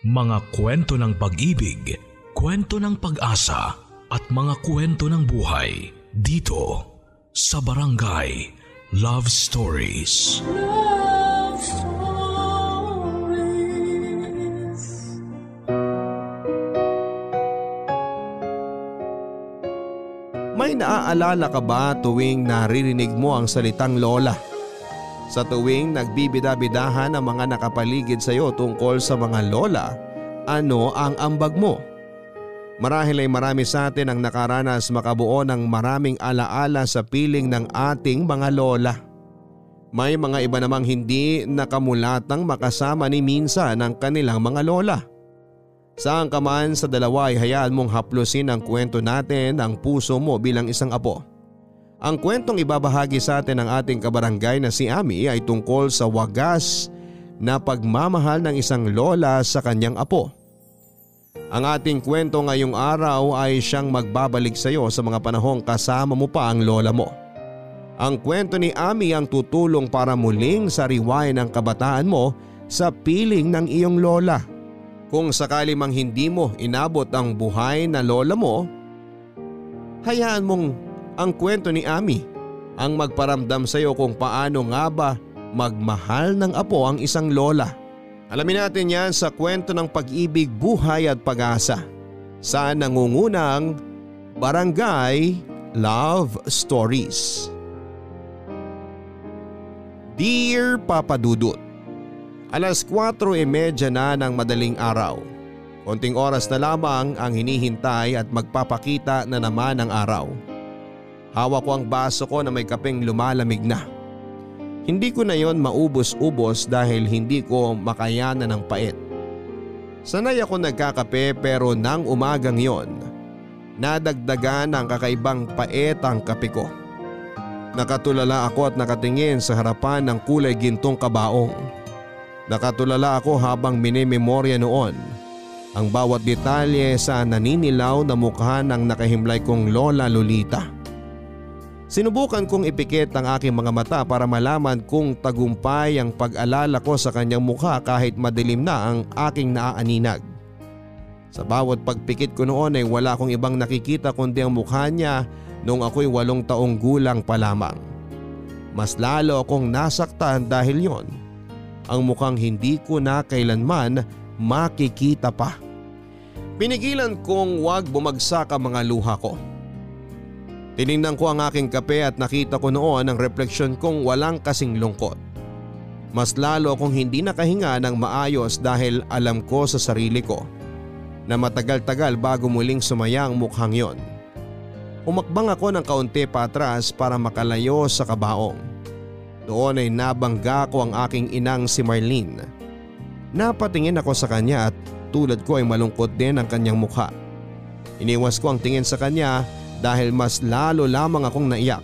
Mga kwento ng pag-ibig, kwento ng pag-asa at mga kwento ng buhay dito sa Barangay Love Stories. Love Stories. May naaalala ka ba tuwing naririnig mo ang salitang lola? Sa tuwing nagbibida-bidahan ang mga nakapaligid sa iyo tungkol sa mga lola, ano ang ambag mo? Marahil ay marami sa atin ang nakaranas makabuo ng maraming alaala sa piling ng ating mga lola. May mga iba namang hindi nakamulatang makasama ni minsan ng kanilang mga lola. Saan ka man sa dalawa ay hayaan mong haplusin ang kwento natin ang puso mo bilang isang apo. Ang kwentong ibabahagi sa atin ng ating kabarangay na si Ami ay tungkol sa wagas na pagmamahal ng isang lola sa kanyang apo. Ang ating kwento ngayong araw ay siyang magbabalik sa iyo sa mga panahong kasama mo pa ang lola mo. Ang kwento ni Ami ang tutulong para muling sariwain ang kabataan mo sa piling ng iyong lola. Kung sakali mang hindi mo inabot ang buhay na lola mo, hayaan mong ang kwento ni Ami ang magparamdam sa iyo kung paano nga ba magmahal ng apo ang isang lola. Alamin natin yan sa kwento ng pag-ibig, buhay at pag-asa sa nangungunang Barangay Love Stories. Dear Papa Dudut, Alas 4.30 na ng madaling araw. Konting oras na lamang ang hinihintay at magpapakita na naman ang araw. Hawak ko ang baso ko na may kapeng lumalamig na. Hindi ko na yon maubos-ubos dahil hindi ko makayanan ng pait. Sanay ako nagkakape pero nang umagang yon, nadagdagan ng kakaibang pait ang kape ko. Nakatulala ako at nakatingin sa harapan ng kulay gintong kabaong. Nakatulala ako habang minimemorya noon ang bawat detalye sa naninilaw na mukha ng nakahimlay kong Lola Lolita. Sinubukan kong ipikit ang aking mga mata para malaman kung tagumpay ang pag-alala ko sa kanyang mukha kahit madilim na ang aking naaaninag. Sa bawat pagpikit ko noon ay wala akong ibang nakikita kundi ang mukha niya nung ako'y walong taong gulang pa lamang. Mas lalo akong nasaktan dahil yon ang mukhang hindi ko na kailanman makikita pa. Pinigilan kong wag bumagsak ang mga luha ko. Tiningnan ko ang aking kape at nakita ko noon ang refleksyon kong walang kasing lungkot. Mas lalo akong hindi nakahinga ng maayos dahil alam ko sa sarili ko na matagal-tagal bago muling sumaya ang mukhang yon. Umakbang ako ng kaunti pa atras para makalayo sa kabaong. Doon ay nabangga ko ang aking inang si Marlene. Napatingin ako sa kanya at tulad ko ay malungkot din ang kanyang mukha. Iniwas ko ang tingin sa kanya dahil mas lalo lamang akong naiyak.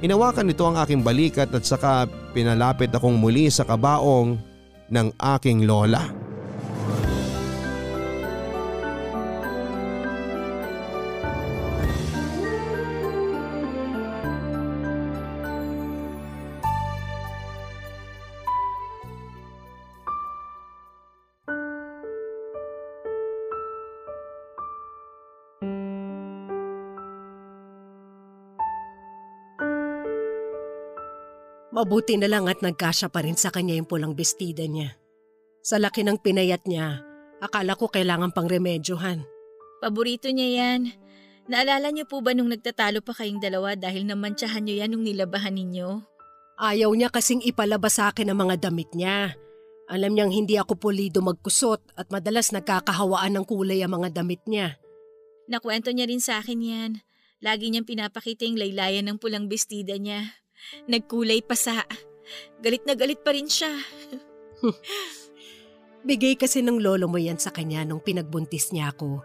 Inawakan nito ang aking balikat at saka pinalapit akong muli sa kabaong ng aking lola. Mabuti na lang at nagkasya pa rin sa kanya yung pulang bestida niya. Sa laki ng pinayat niya, akala ko kailangan pang remedyohan. Paborito niya yan. Naalala niyo po ba nung nagtatalo pa kayong dalawa dahil namantsahan niyo yan nung nilabahan ninyo? Ayaw niya kasing ipalabas sa akin ang mga damit niya. Alam niyang hindi ako pulido magkusot at madalas nagkakahawaan ng kulay ang mga damit niya. Nakwento niya rin sa akin yan. Lagi niyang pinapakita yung laylayan ng pulang bestida niya. Nagkulay pa sa... Galit na galit pa rin siya. Bigay kasi ng lolo mo yan sa kanya nung pinagbuntis niya ako.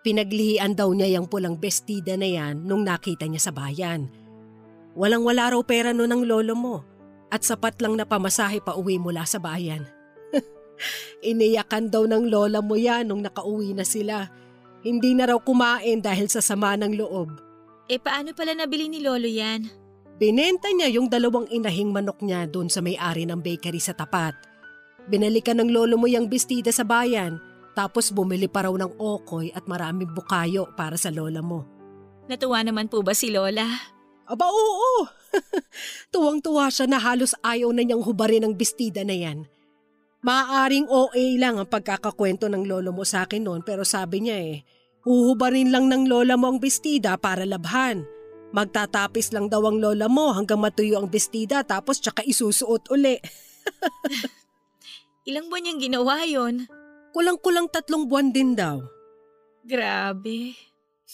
Pinaglihian daw niya yung pulang bestida na yan nung nakita niya sa bayan. Walang wala raw pera no ng lolo mo at sapat lang na pamasahe pa uwi mula sa bayan. Iniyakan daw ng lola mo yan nung nakauwi na sila. Hindi na raw kumain dahil sa sama ng loob. Eh paano pala nabili ni Lolo yan? Binenta niya yung dalawang inahing manok niya doon sa may-ari ng bakery sa tapat. Binalikan ng lolo mo yung bestida sa bayan, tapos bumili pa raw ng okoy at maraming bukayo para sa lola mo. Natuwa naman po ba si Lola? Aba oo! Tuwang-tuwa siya na halos ayaw na niyang hubarin ang bestida na yan. Maaring OA lang ang pagkakakwento ng lolo mo sa akin noon pero sabi niya eh, huhubarin lang ng lola mo ang bestida para labhan. Magtatapis lang daw ang lola mo hanggang matuyo ang bestida tapos tsaka isusuot uli. Ilang buwan niyang ginawa yon? Kulang-kulang tatlong buwan din daw. Grabe.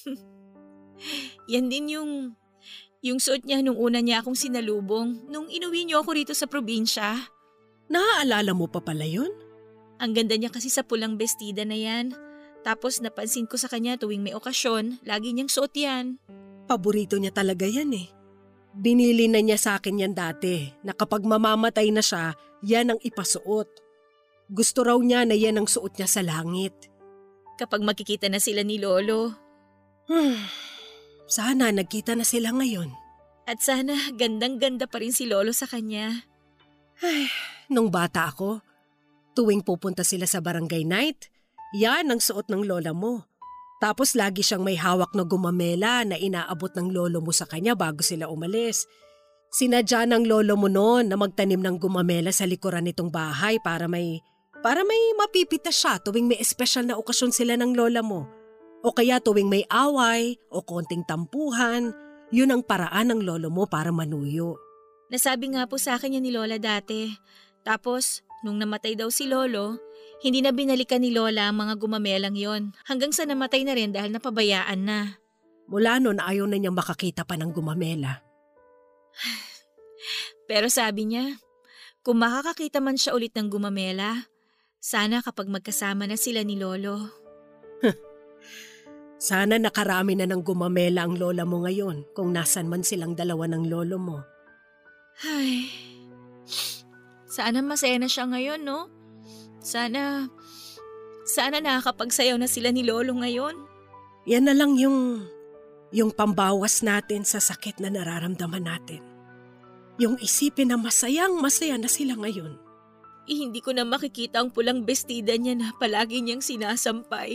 Yan din yung, yung suot niya nung una niya akong sinalubong nung inuwi niyo ako rito sa probinsya. Naaalala mo pa pala yun? Ang ganda niya kasi sa pulang bestida na yan. Tapos napansin ko sa kanya tuwing may okasyon, lagi niyang suot yan. Paborito niya talaga yan eh. Binili na niya sa akin yan dati na kapag mamamatay na siya, yan ang ipasuot. Gusto raw niya na yan ang suot niya sa langit. Kapag makikita na sila ni Lolo. Hmm. Sana nagkita na sila ngayon. At sana gandang-ganda pa rin si Lolo sa kanya. Ay, nung bata ako, tuwing pupunta sila sa barangay night, yan ang suot ng lola mo. Tapos lagi siyang may hawak na gumamela na inaabot ng lolo mo sa kanya bago sila umalis. Sinadya ng lolo mo noon na magtanim ng gumamela sa likuran nitong bahay para may para may mapipita siya tuwing may espesyal na okasyon sila ng lola mo. O kaya tuwing may away o konting tampuhan, yun ang paraan ng lolo mo para manuyo. Nasabi nga po sa akin yan ni Lola dati. Tapos, nung namatay daw si Lolo, hindi na binalikan ni Lola ang mga gumamelang yon hanggang sa namatay na rin dahil napabayaan na. Mula noon ayaw na niyang makakita pa ng gumamela. Pero sabi niya, kung makakakita man siya ulit ng gumamela, sana kapag magkasama na sila ni Lolo. Sana nakarami na ng gumamela ang lola mo ngayon kung nasan man silang dalawa ng lolo mo. Ay, sana masaya na siya ngayon, no? Sana, sana nakakapagsayaw na sila ni Lolo ngayon. Yan na lang yung, yung pambawas natin sa sakit na nararamdaman natin. Yung isipin na masayang masaya na sila ngayon. Eh, hindi ko na makikita ang pulang bestida niya na palagi niyang sinasampay.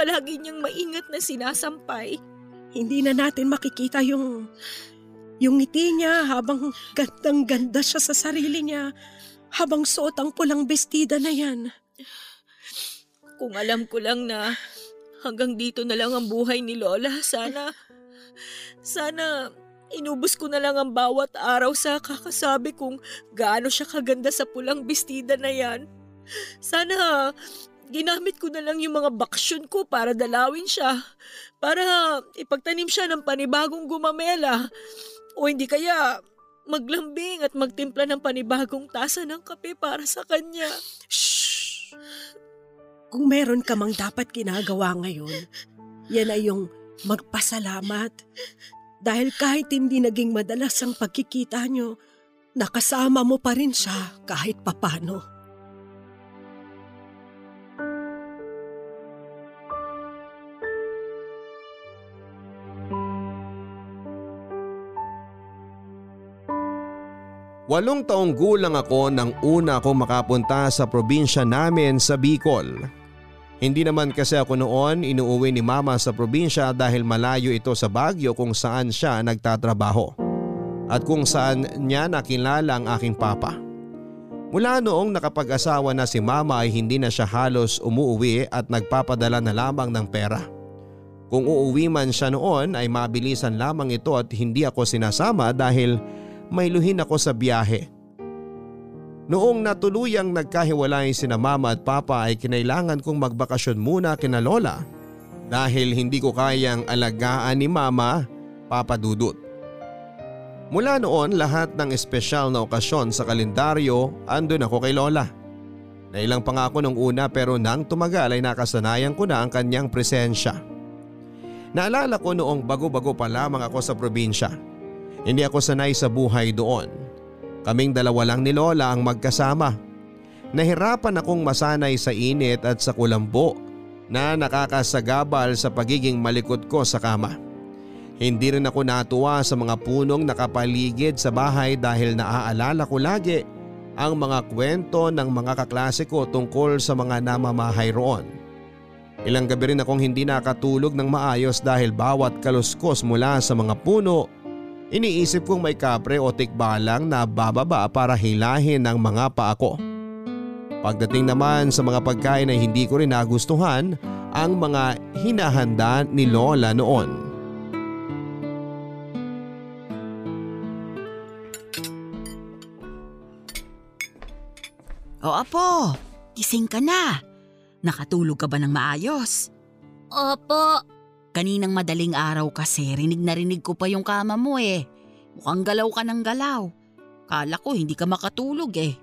Palagi niyang maingat na sinasampay. Hindi na natin makikita yung, yung ngiti niya habang gandang-ganda siya sa sarili niya habang suot ang pulang bestida na yan. Kung alam ko lang na hanggang dito na lang ang buhay ni Lola, sana, sana inubos ko na lang ang bawat araw sa kakasabi kung gaano siya kaganda sa pulang bestida na yan. Sana ginamit ko na lang yung mga baksyon ko para dalawin siya, para ipagtanim siya ng panibagong gumamela. O hindi kaya maglambing at magtimpla ng panibagong tasa ng kape para sa kanya. Shh! Kung meron ka mang dapat ginagawa ngayon, yan ay yung magpasalamat. Dahil kahit hindi naging madalas ang pagkikita nyo, nakasama mo pa rin siya kahit papano. Walong taong gulang ako nang una akong makapunta sa probinsya namin sa Bicol. Hindi naman kasi ako noon inuuwi ni mama sa probinsya dahil malayo ito sa Baguio kung saan siya nagtatrabaho. At kung saan niya nakilala ang aking papa. Mula noong nakapag-asawa na si mama ay hindi na siya halos umuuwi at nagpapadala na lamang ng pera. Kung uuwi man siya noon ay mabilisan lamang ito at hindi ako sinasama dahil may luhin ako sa biyahe. Noong natuluyang nagkahiwalay sina mama at papa ay kinailangan kong magbakasyon muna kina lola dahil hindi ko kayang alagaan ni mama, papa Dudut. Mula noon lahat ng espesyal na okasyon sa kalendaryo andun ako kay lola. Nailang pa nga ako nung una pero nang tumagal ay nakasanayan ko na ang kanyang presensya. Naalala ko noong bago-bago pa lamang ako sa probinsya. Hindi ako sanay sa buhay doon. Kaming dalawa lang ni Lola ang magkasama. Nahirapan akong masanay sa init at sa kulambo na nakakasagabal sa pagiging malikot ko sa kama. Hindi rin ako natuwa sa mga punong nakapaligid sa bahay dahil naaalala ko lagi ang mga kwento ng mga kaklase ko tungkol sa mga namamahay roon. Ilang gabi rin akong hindi nakatulog ng maayos dahil bawat kaluskos mula sa mga puno, iniisip kong may kapre o tikbalang na bababa para hilahin ang mga paa ko. Pagdating naman sa mga pagkain ay hindi ko rin nagustuhan ang mga hinahanda ni Lola noon. O apo, gising ka na. Nakatulog ka ba ng maayos? Opo, Kaninang madaling araw kasi rinig na rinig ko pa yung kama mo eh. Mukhang galaw ka ng galaw. Kala ko hindi ka makatulog eh.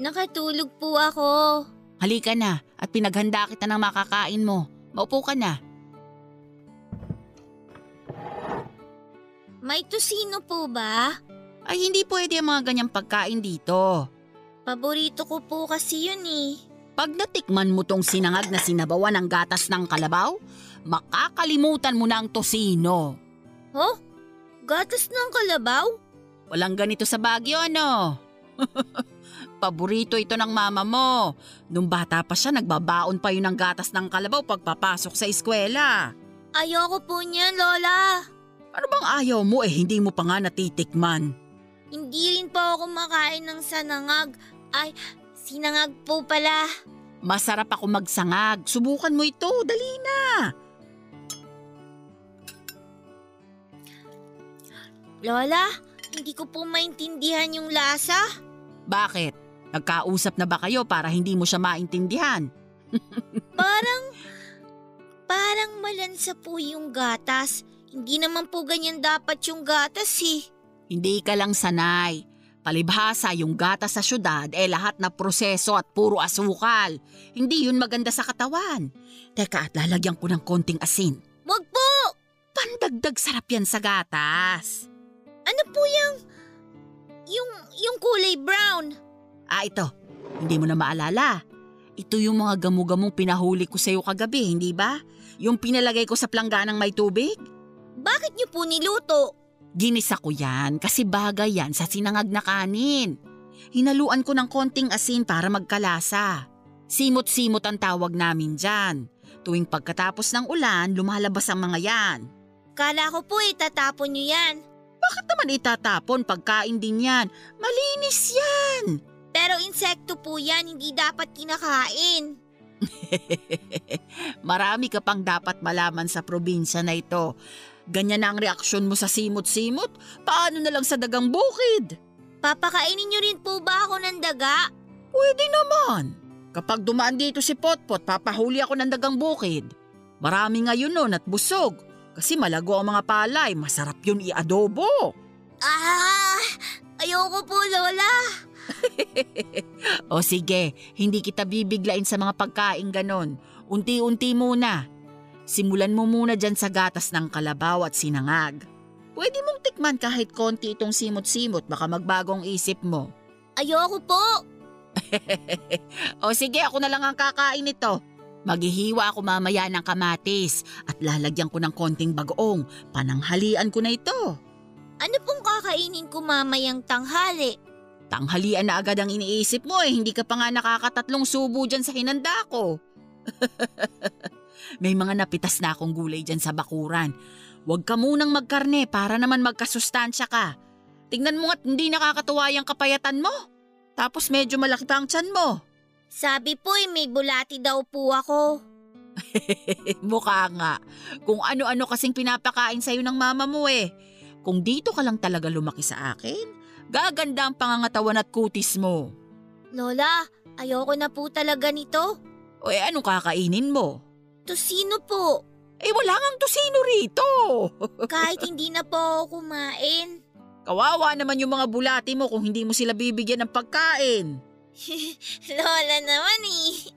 nakatulog po ako. Halika na at pinaghanda kita ng makakain mo. Maupo ka na. May tusino po ba? Ay hindi pwede ang mga ganyang pagkain dito. Paborito ko po kasi yun eh. Pag natikman mo tong sinangag na sinabawan ng gatas ng kalabaw, makakalimutan mo na ang tosino. Oh? Gatas ng kalabaw? Walang ganito sa Baguio ano? Paborito ito ng mama mo. Nung bata pa siya, nagbabaon pa yun ng gatas ng kalabaw pagpapasok sa eskwela. Ayoko po niyan, Lola. Ano bang ayaw mo eh, hindi mo pa nga natitikman? Hindi rin po ako makain ng sanangag. Ay, sinangag po pala. Masarap ako magsangag. Subukan mo ito, dali na. Lola, hindi ko po maintindihan yung lasa. Bakit? Nagkausap na ba kayo para hindi mo siya maintindihan? Parang, parang malansa po yung gatas. Hindi naman po ganyan dapat yung gatas eh. Hindi ka lang sanay. Palibhasa yung gatas sa syudad eh lahat na proseso at puro asukal. Hindi yun maganda sa katawan. Teka at lalagyan ko ng konting asin. Wag po! Pandagdag sarap yan sa gatas. Ano po yung, yung, yung kulay brown? Ah, ito. Hindi mo na maalala. Ito yung mga gamu-gamong pinahuli ko sa'yo kagabi, hindi ba? Yung pinalagay ko sa plangganang may tubig? Bakit niyo po niluto? Ginisa ko yan kasi bagay yan sa sinangag na kanin. Hinaluan ko ng konting asin para magkalasa. Simot-simot ang tawag namin dyan. Tuwing pagkatapos ng ulan, lumalabas ang mga yan. Kala ko po itatapon niyo yan. Bakit naman itatapon? Pagkain din yan. Malinis yan. Pero insekto po yan, hindi dapat kinakain. Marami ka pang dapat malaman sa probinsya na ito. Ganyan na ang reaksyon mo sa simot-simot. Paano na lang sa dagang bukid? Papakainin niyo rin po ba ako ng daga? Pwede naman. Kapag dumaan dito si Potpot, papahuli ako ng dagang bukid. Marami ngayon nun at busog. Kasi malago ang mga palay, masarap yun i-adobo. Ah! Ayoko po, Lola. O sige, hindi kita bibiglain sa mga pagkain ganon. Unti-unti muna. Simulan mo muna dyan sa gatas ng kalabaw at sinangag. Pwede mong tikman kahit konti itong simot-simot, baka magbagong isip mo. Ayoko po. o sige, ako na lang ang kakain nito. Maghihiwa ako mamaya ng kamatis at lalagyan ko ng konting bagoong. Pananghalian ko na ito. Ano pong kakainin ko mamayang tanghali? Tanghalian na agad ang iniisip mo eh, hindi ka pa nga nakakatatlong subo dyan sa hinanda ko. May mga napitas na akong gulay dyan sa bakuran. Huwag ka munang magkarne para naman magkasustansya ka. Tingnan mo nga't hindi nakakatuwa yung kapayatan mo. Tapos medyo malaki pa ang tiyan mo. Sabi po eh, may bulati daw po ako. Mukha nga. Kung ano-ano kasing pinapakain sa'yo ng mama mo eh. Kung dito ka lang talaga lumaki sa akin, gaganda ang pangangatawan at kutis mo. Lola, ayoko na po talaga nito. O eh anong kakainin mo? Tosino po. Eh wala ngang tosino rito. Kahit hindi na po ako kumain. Kawawa naman yung mga bulati mo kung hindi mo sila bibigyan ng pagkain. Lola naman eh.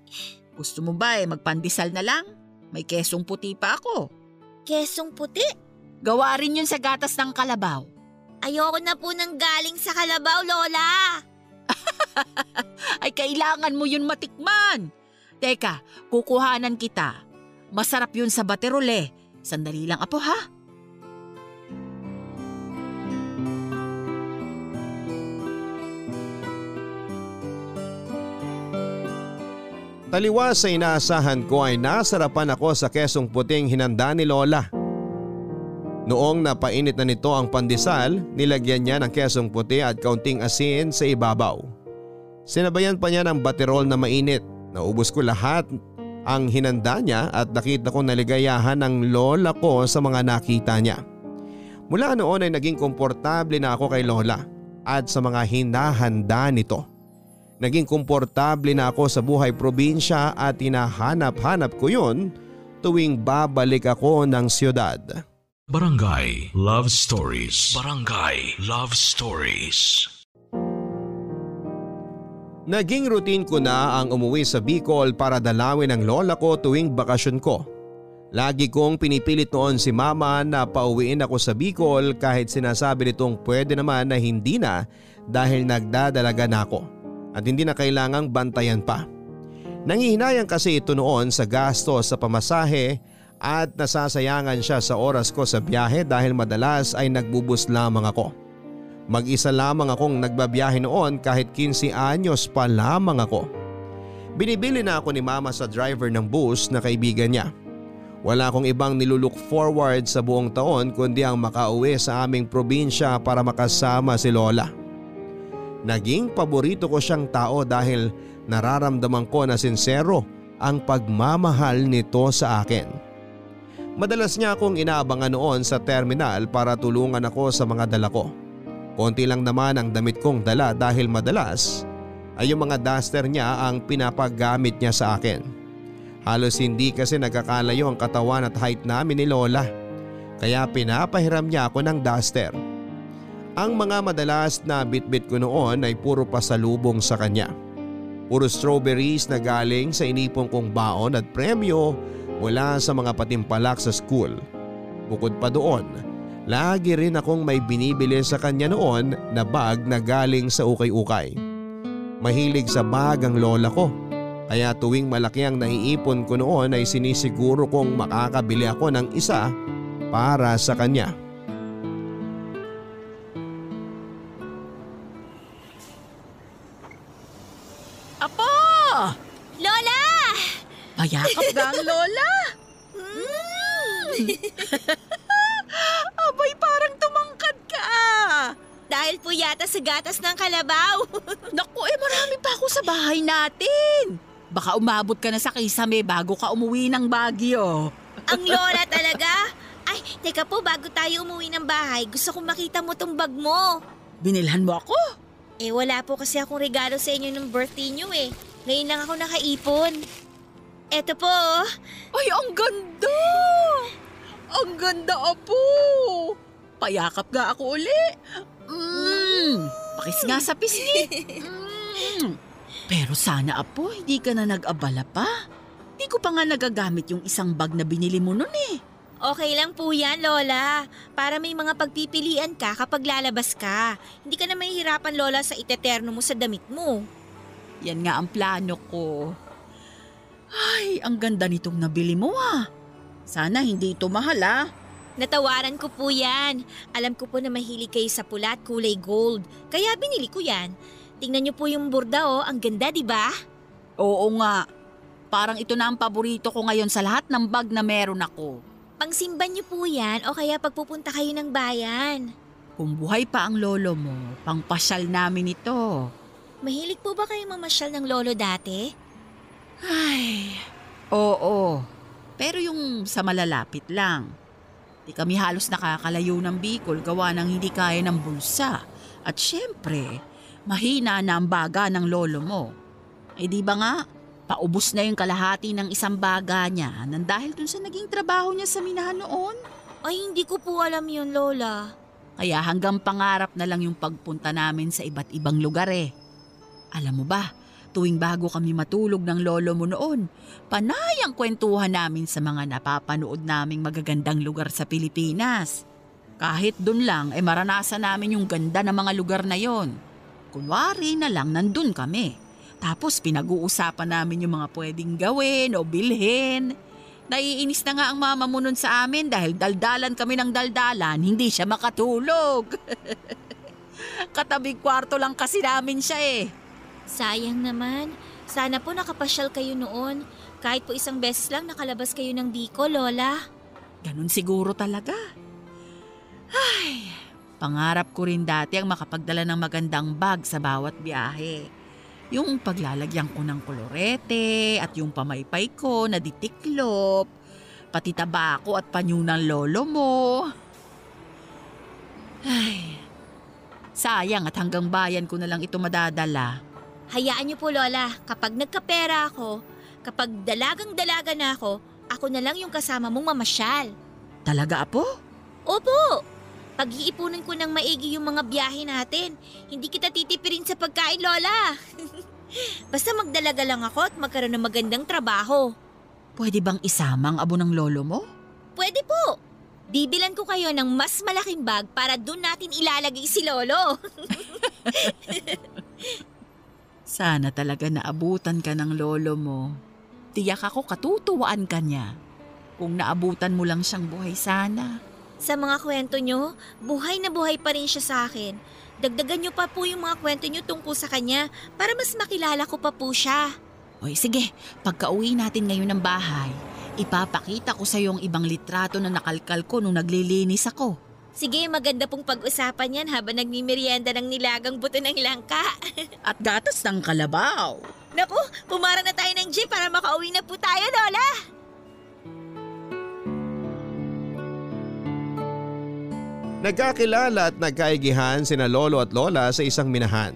Gusto mo ba eh magpandesal na lang? May kesong puti pa ako. Kesong puti. Gawa rin yun sa gatas ng kalabaw. Ayoko na po nang galing sa kalabaw, Lola. Ay kailangan mo yun matikman. Teka, kukuhanan kita. Masarap yun sa baterole. Sandali lang apo ha. Taliwas sa inaasahan ko ay nasarapan ako sa kesong puting hinanda ni Lola. Noong napainit na nito ang pandesal, nilagyan niya ng kesong puti at kaunting asin sa ibabaw. Sinabayan pa niya ng baterol na mainit. Naubos ko lahat ang hinanda niya at nakita ko naligayahan ng lola ko sa mga nakita niya. Mula noon ay naging komportable na ako kay lola at sa mga hinahanda nito. Naging komportable na ako sa buhay probinsya at hinahanap-hanap ko yun tuwing babalik ako ng siyudad. Barangay Love Stories. Barangay Love Stories. Naging routine ko na ang umuwi sa Bicol para dalawin ang lola ko tuwing bakasyon ko. Lagi kong pinipilit noon si mama na pauwiin ako sa Bicol kahit sinasabi nitong pwede naman na hindi na dahil nagdadalaga na ako at hindi na kailangang bantayan pa. Nangihinayang kasi ito noon sa gasto sa pamasahe at nasasayangan siya sa oras ko sa biyahe dahil madalas ay nagbubus lamang ako. Mag-isa lamang akong nagbabiyahe noon kahit 15 anyos pa lamang ako. Binibili na ako ni mama sa driver ng bus na kaibigan niya. Wala akong ibang nilulook forward sa buong taon kundi ang makauwi sa aming probinsya para makasama si Lola. Naging paborito ko siyang tao dahil nararamdaman ko na sincero ang pagmamahal nito sa akin. Madalas niya akong inaabangan noon sa terminal para tulungan ako sa mga dala ko. Konti lang naman ang damit kong dala dahil madalas ay yung mga duster niya ang pinapagamit niya sa akin. Halos hindi kasi nagkakalayo ang katawan at height namin ni Lola. Kaya pinapahiram niya ako ng duster. Ang mga madalas na bitbit ko noon ay puro pasalubong sa kanya. Puro strawberries na galing sa inipong kong baon at premyo mula sa mga patimpalak sa school. Bukod pa doon, lagi rin akong may binibili sa kanya noon na bag na galing sa ukay-ukay. Mahilig sa bag ang lola ko. Kaya tuwing malaki ang naiipon ko noon ay sinisiguro kong makakabili ako ng isa para sa kanya. Payakap ka ang lola. Mm. Abay, parang tumangkad ka. Dahil po yata sa gatas ng kalabaw. Naku, eh marami pa ako sa bahay natin. Baka umabot ka na sa kisame bago ka umuwi ng Baguio. Ang lola talaga? Ay, teka po, bago tayo umuwi ng bahay, gusto kong makita mo tong bag mo. Binilhan mo ako? Eh, wala po kasi akong regalo sa inyo ng birthday niyo eh. Ngayon lang ako nakaipon. Eto po. Ay, ang ganda! Ang ganda, apo! Payakap ga ako uli. Mmm, pakis nga sa pisngi. Mm. Pero sana, apo, hindi ka na nag-abala pa. Di ko pa nga nagagamit yung isang bag na binili mo nun eh. Okay lang po yan, Lola. Para may mga pagpipilian ka kapag lalabas ka. Hindi ka na mahihirapan, Lola, sa iteterno mo sa damit mo. Yan nga ang plano ko. Ay, ang ganda nitong nabili mo ah. Sana hindi ito mahal ah. Natawaran ko po yan. Alam ko po na mahilig kayo sa pula at kulay gold. Kaya binili ko yan. Tingnan niyo po yung burda oh. Ang ganda, di ba? Oo nga. Parang ito na ang paborito ko ngayon sa lahat ng bag na meron ako. Pangsimban niyo po yan o kaya pagpupunta kayo ng bayan. Kung buhay pa ang lolo mo, pangpasyal namin ito. Mahilig po ba kayo mamasyal ng lolo dati? Ay, oo. Pero yung sa malalapit lang. Di kami halos nakakalayo ng Bicol gawa ng hindi kaya ng bulsa. At syempre, mahina na ang baga ng lolo mo. Eh di ba nga, paubos na yung kalahati ng isang baga niya nang dahil dun sa naging trabaho niya sa minahan noon. Ay, hindi ko po alam yun, Lola. Kaya hanggang pangarap na lang yung pagpunta namin sa iba't ibang lugar eh. Alam mo ba, Tuwing bago kami matulog ng lolo mo noon, panay ang kwentuhan namin sa mga napapanood naming magagandang lugar sa Pilipinas. Kahit dun lang eh maranasan namin yung ganda ng mga lugar na yon. Kunwari na lang nandun kami. Tapos pinag-uusapan namin yung mga pwedeng gawin o bilhin. Naiinis na nga ang mama mo nun sa amin dahil daldalan kami ng daldalan, hindi siya makatulog. Katabing kwarto lang kasi namin siya eh. Sayang naman. Sana po nakapasyal kayo noon. Kahit po isang beses lang nakalabas kayo ng Bicol, Lola. Ganun siguro talaga. Ay, pangarap ko rin dati ang makapagdala ng magandang bag sa bawat biyahe. Yung paglalagyan ko ng kolorete at yung pamaypay ko na ditiklop, pati tabako at panyo ng lolo mo. Ay, sayang at hanggang bayan ko na lang ito madadala. Hayaan niyo po, Lola. Kapag nagkapera ako, kapag dalagang-dalaga na ako, ako na lang yung kasama mong mamasyal. Talaga, Apo? Opo! Pag-iipunan ko ng maigi yung mga biyahe natin. Hindi kita titipirin sa pagkain, Lola. Basta magdalaga lang ako at magkaroon ng magandang trabaho. Pwede bang isama ang abo ng lolo mo? Pwede po. Bibilan ko kayo ng mas malaking bag para doon natin ilalagay si Lolo. Sana talaga naabutan ka ng lolo mo. Tiyak ako katutuwaan ka niya. Kung naabutan mo lang siyang buhay sana. Sa mga kwento nyo, buhay na buhay pa rin siya sa akin. Dagdagan nyo pa po yung mga kwento nyo tungkol sa kanya para mas makilala ko pa po siya. Oy, sige, pagka uwi natin ngayon ng bahay, ipapakita ko sa yung ibang litrato na nakalkal ko nung naglilinis ako. Sige, maganda pong pag-usapan yan habang nagmimerienda ng nilagang buto ng langka. At gatas ng kalabaw. Naku, pumara na tayo ng jeep para makauwi na po tayo, Lola! Nagkakilala at nagkaigihan sina lolo at lola sa isang minahan.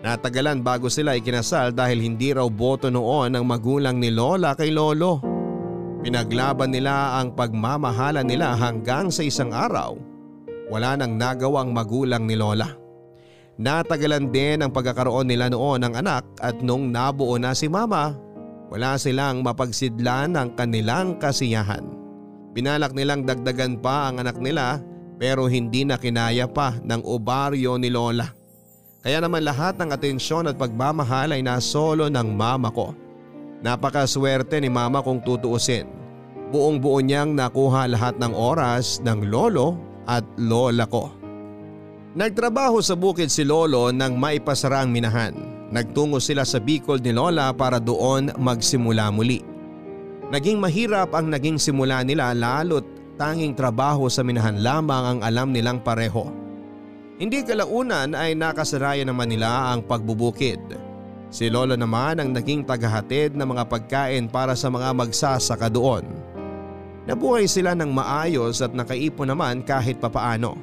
Natagalan bago sila ikinasal dahil hindi raw boto noon ng magulang ni lola kay lolo. Pinaglaban nila ang pagmamahala nila hanggang sa isang araw. Wala nang nagawang magulang ni lola. Natagalan din ang pagkakaroon nila noon ng anak at nung nabuo na si mama, wala silang mapagsidlan ng kanilang kasiyahan. Pinalak nilang dagdagan pa ang anak nila pero hindi na kinaya pa ng obaryo ni Lola. Kaya naman lahat ng atensyon at pagmamahal ay nasolo ng mama ko. Napakaswerte ni mama kung tutuusin. Buong buo niyang nakuha lahat ng oras ng lolo at lola ko. Nagtrabaho sa bukid si lolo nang maipasara ang minahan. Nagtungo sila sa Bicol ni lola para doon magsimula muli. Naging mahirap ang naging simula nila lalo't tanging trabaho sa minahan lamang ang alam nilang pareho. Hindi kalaunan ay nakasaraya naman nila ang pagbubukid. Si Lolo naman ang naging tagahatid ng mga pagkain para sa mga magsasaka doon. Nabuhay sila ng maayos at nakaipon naman kahit papaano.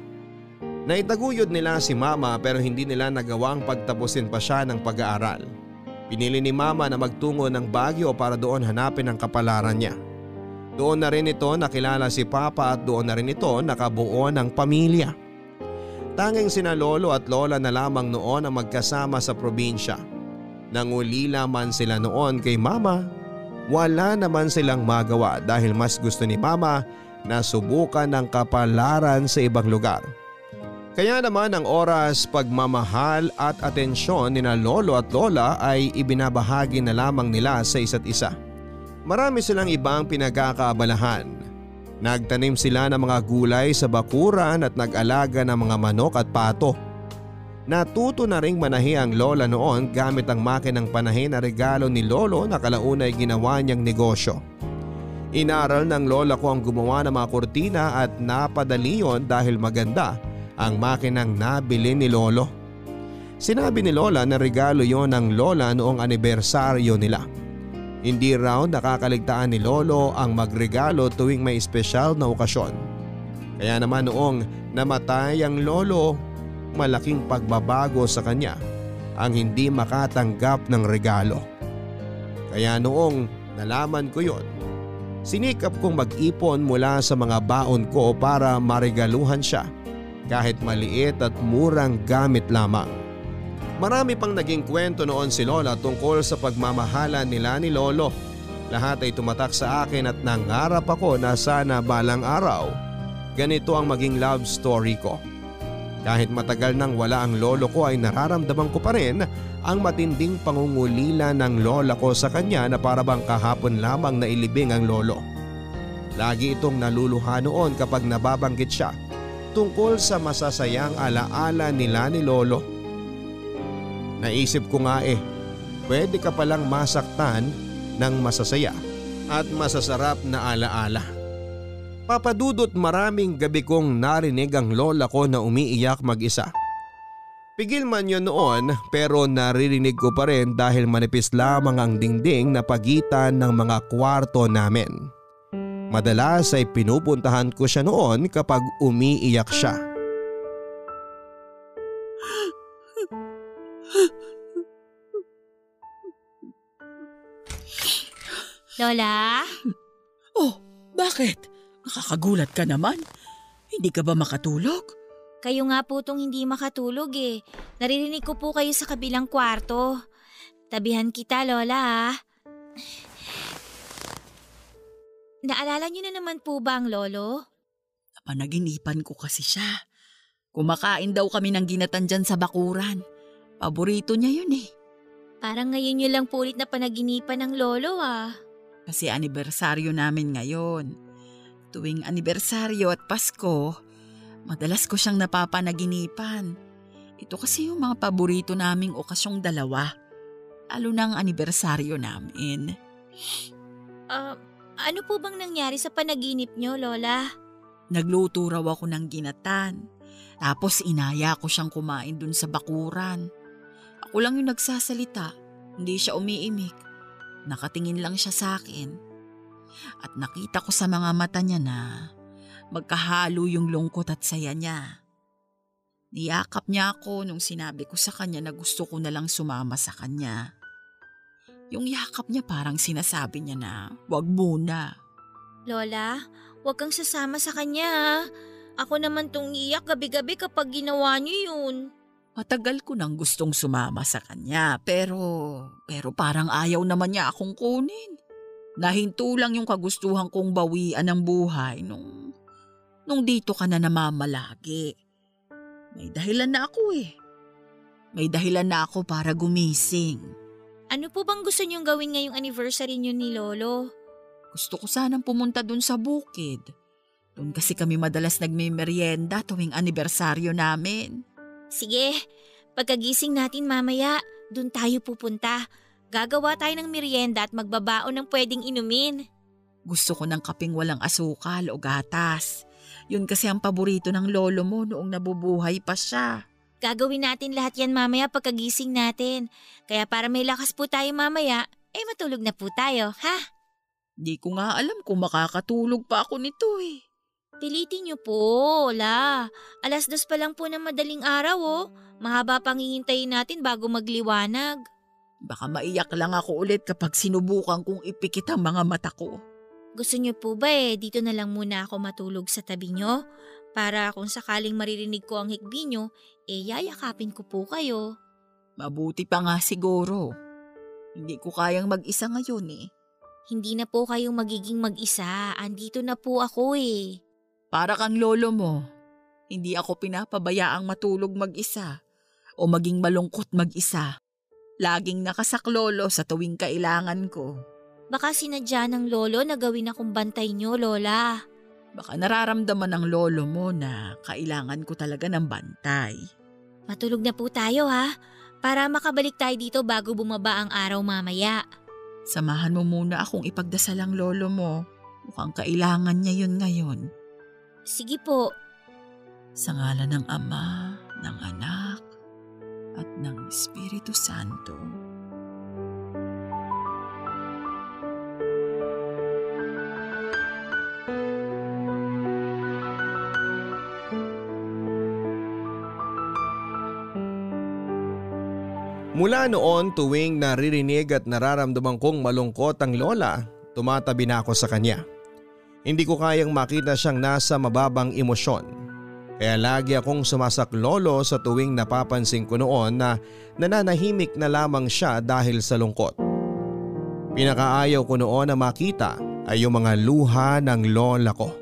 Naitaguyod nila si mama pero hindi nila nagawang pagtapusin pa siya ng pag-aaral. Pinili ni mama na magtungo ng Baguio para doon hanapin ang kapalaran niya. Doon na rin ito nakilala si Papa at doon na rin ito nakabuo ng pamilya. Tanging sina lolo at lola na lamang noon ang magkasama sa probinsya. Nangulila man sila noon kay mama, wala naman silang magawa dahil mas gusto ni mama na subukan ng kapalaran sa ibang lugar. Kaya naman ang oras, pagmamahal at atensyon ni na lolo at lola ay ibinabahagi na lamang nila sa isa't isa. Marami silang ibang pinagkakaabalahan. Nagtanim sila ng mga gulay sa bakuran at nag-alaga ng mga manok at pato. Natuto na ring manahi ang lola noon gamit ang makinang panahi na regalo ni lolo na kalaunay ginawa niyang negosyo. Inaral ng lola ko ang gumawa ng mga kurtina at napadali yon dahil maganda ang makinang nabili ni lolo. Sinabi ni lola na regalo yon ng lola noong anibersaryo nila. Hindi raw nakakaligtaan ni Lolo ang magregalo tuwing may espesyal na okasyon. Kaya naman noong namatay ang Lolo, malaking pagbabago sa kanya ang hindi makatanggap ng regalo. Kaya noong nalaman ko yon, sinikap kong mag-ipon mula sa mga baon ko para marigaluhan siya kahit maliit at murang gamit lamang. Marami pang naging kwento noon si Lola tungkol sa pagmamahala nila ni Lolo. Lahat ay tumatak sa akin at nangarap ako na sana balang araw ganito ang maging love story ko. Kahit matagal nang wala ang lolo ko ay nararamdaman ko pa rin ang matinding pangungulila ng lola ko sa kanya na parabang kahapon lamang na ilibing ang lolo. Lagi itong naluluha noon kapag nababanggit siya tungkol sa masasayang alaala nila ni lolo. Naisip ko nga eh, pwede ka palang masaktan ng masasaya at masasarap na alaala. Papadudot maraming gabi kong narinig ang lola ko na umiiyak mag-isa. Pigil man yun noon pero naririnig ko pa rin dahil manipis lamang ang dingding na pagitan ng mga kwarto namin. Madalas ay pinupuntahan ko siya noon kapag umiiyak siya. Lola? Oh, bakit? Nakakagulat ka naman. Hindi ka ba makatulog? Kayo nga po tong hindi makatulog eh. Naririnig ko po kayo sa kabilang kwarto. Tabihan kita, Lola ha. Naalala niyo na naman po ba ang lolo? Napanaginipan ko kasi siya. Kumakain daw kami ng ginatan dyan sa bakuran. Paborito niya yun eh. Parang ngayon niyo lang po ulit na panaginipan ng lolo ah. Kasi anibersaryo namin ngayon. Tuwing anibersaryo at Pasko, madalas ko siyang napapanaginipan. Ito kasi yung mga paborito naming okasyong dalawa. Lalo na ang anibersaryo namin. Ah, ano po bang nangyari sa panaginip niyo, Lola? Nagluto raw ako ng ginatan. Tapos inaya ko siyang kumain dun sa bakuran. Ako lang yung nagsasalita. Hindi siya umiimik. Nakatingin lang siya sa akin. At nakita ko sa mga mata niya na magkahalo yung lungkot at saya niya. Niyakap niya ako nung sinabi ko sa kanya na gusto ko na lang sumama sa kanya. Yung yakap niya parang sinasabi niya na wag muna. Lola, huwag kang sasama sa kanya ha. Ako naman tong iyak gabi-gabi kapag ginawa niyo yun. Matagal ko nang gustong sumama sa kanya pero, pero parang ayaw naman niya akong kunin. Nahinto lang yung kagustuhan kong bawian ng buhay nung, nung dito ka na namamalagi. May dahilan na ako eh. May dahilan na ako para gumising. Ano po bang gusto niyong gawin ngayong anniversary niyo ni Lolo? Gusto ko sanang pumunta dun sa bukid. Doon kasi kami madalas nagme-merienda tuwing anibersaryo namin. Sige, pagkagising natin mamaya, dun tayo pupunta. Gagawa tayo ng merienda at magbabaon ng pwedeng inumin. Gusto ko ng kaping walang asukal o gatas. Yun kasi ang paborito ng lolo mo noong nabubuhay pa siya. Gagawin natin lahat yan mamaya pagkagising natin. Kaya para may lakas po tayo mamaya, eh matulog na po tayo, ha? Di ko nga alam kung makakatulog pa ako nito eh. Pilitin niyo po, la. Alas dos pa lang po ng madaling araw, oh. Mahaba pang hihintayin natin bago magliwanag. Baka maiyak lang ako ulit kapag sinubukan kong ipikit ang mga mata ko. Gusto niyo po ba eh, dito na lang muna ako matulog sa tabi niyo? Para kung sakaling maririnig ko ang hikbi niyo, eh yayakapin ko po kayo. Mabuti pa nga siguro. Hindi ko kayang mag-isa ngayon eh. Hindi na po kayong magiging mag-isa. Andito na po ako eh. Para kang lolo mo. Hindi ako pinapabayaang matulog mag-isa o maging malungkot mag-isa. Laging nakasaklolo sa tuwing kailangan ko. Baka sinadya ng lolo na gawin akong bantay niyo, Lola. Baka nararamdaman ng lolo mo na kailangan ko talaga ng bantay. Matulog na po tayo ha, para makabalik tayo dito bago bumaba ang araw mamaya. Samahan mo muna akong ipagdasal ang lolo mo. Mukhang kailangan niya yun ngayon. Sige po, Sa ngalan ng Ama, ng Anak, at ng Espiritu Santo. Mula noon tuwing naririnig at nararamdaman kong malungkot ang lola, tumatabi na ako sa kanya. Hindi ko kayang makita siyang nasa mababang emosyon. Kaya lagi akong sumasaklolo sa tuwing napapansin ko noon na nananahimik na lamang siya dahil sa lungkot. Pinakaayaw ko noon na makita ay yung mga luha ng lola ko.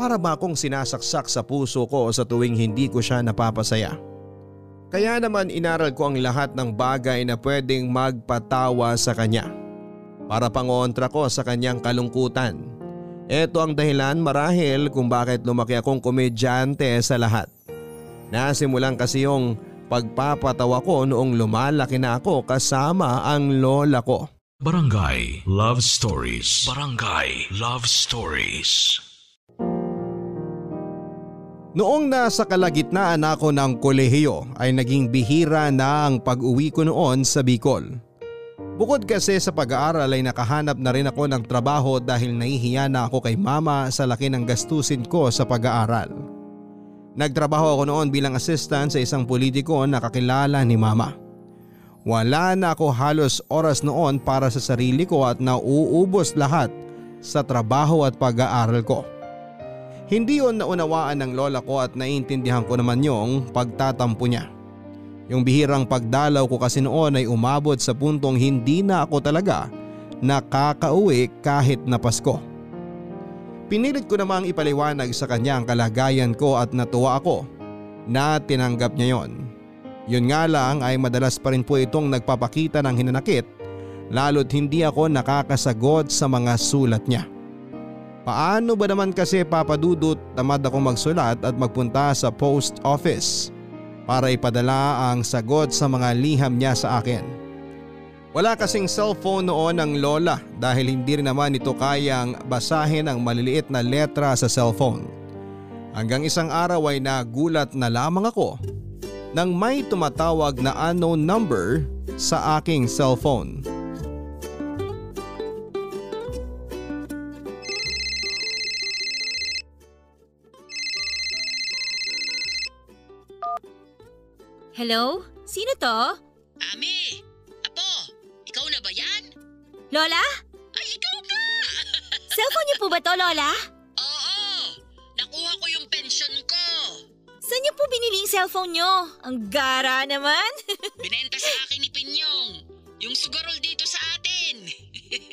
Para ba akong sinasaksak sa puso ko sa tuwing hindi ko siya napapasaya. Kaya naman inaral ko ang lahat ng bagay na pwedeng magpatawa sa kanya. Para pangontra ko sa kanyang kalungkutan. Ito ang dahilan marahil kung bakit lumaki akong komedyante sa lahat. Nasimulan kasi yung pagpapatawa ko noong lumalaki na ako kasama ang lola ko. Barangay Love Stories. Barangay Love Stories. Noong nasa kalagitnaan ako ng kolehiyo ay naging bihira na ang pag-uwi ko noon sa Bicol. Bukod kasi sa pag-aaral ay nakahanap na rin ako ng trabaho dahil nahihiya na ako kay mama sa laki ng gastusin ko sa pag-aaral. Nagtrabaho ako noon bilang assistant sa isang politiko na kakilala ni mama. Wala na ako halos oras noon para sa sarili ko at nauubos lahat sa trabaho at pag-aaral ko. Hindi yon naunawaan ng lola ko at naiintindihan ko naman yung pagtatampo niya. Yung bihirang pagdalaw ko kasi noon ay umabot sa puntong hindi na ako talaga nakakauwi kahit na Pasko. Pinilit ko namang ipaliwanag sa kanya ang kalagayan ko at natuwa ako na tinanggap niya yon. Yun nga lang ay madalas pa rin po itong nagpapakita ng hinanakit lalo't hindi ako nakakasagot sa mga sulat niya. Paano ba naman kasi papadudot tamad ako magsulat at magpunta sa post office para ipadala ang sagot sa mga liham niya sa akin. Wala kasing cellphone noon ng lola dahil hindi rin naman ito kayang basahin ang maliliit na letra sa cellphone. Hanggang isang araw ay nagulat na lamang ako nang may tumatawag na unknown number sa aking cellphone. Hello? Sino to? Ami! Apo! Ikaw na ba yan? Lola? Ay, ikaw ka! Cellphone niyo po ba to, Lola? Oo! Nakuha ko yung pension ko! Saan niyo po binili yung cellphone niyo? Ang gara naman. Binenta sa akin ni Pinyong. Yung sugarol dito sa atin.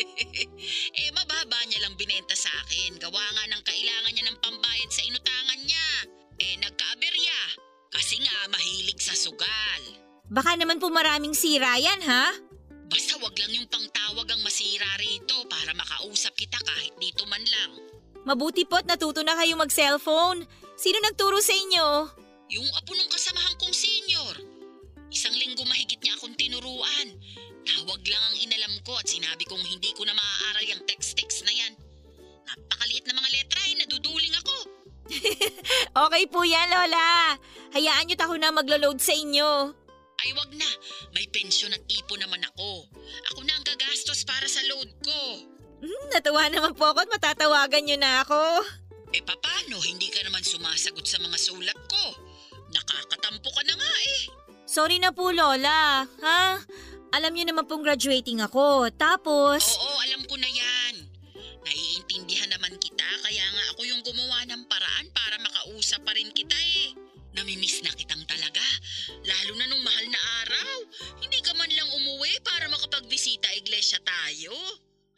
eh, mababa niya lang binenta sa akin. Gawa nga ng kailangan niya ng pambayad sa inutangan. Kasi nga, mahilig sa sugal. Baka naman po maraming sira yan, ha? Basta wag lang yung pangtawag ang masira rito para makausap kita kahit dito man lang. Mabuti po't natuto na kayo mag-cellphone. Sino nagturo sa inyo? Yung apo ng kasamahan kong senior. Isang linggo mahigit niya akong tinuruan. Tawag lang ang inalam ko at sinabi kong hindi ko na maaaral yung text-text na yan. Napakaliit na mga letra eh, naduduling ako. Okay po yan, Lola. Hayaan niyo ako na maglo-load sa inyo. Ay wag na, may pensyon at ipon naman ako. Ako na ang gagastos para sa load ko. Hmm, natuwa naman po ako at matatawagan niyo na ako. Eh papano, hindi ka naman sumasagot sa mga sulat ko. Nakakatampo ka na nga eh. Sorry na po, Lola. Ha? Alam niyo naman pong graduating ako. Tapos... Oo, alam ko na yan. Naiintindihan naman kita kaya nga ako yung gumawa ng paraan para makausap pa rin kita Lalo na nung mahal na araw. Hindi ka man lang umuwi para makapagbisita iglesia tayo.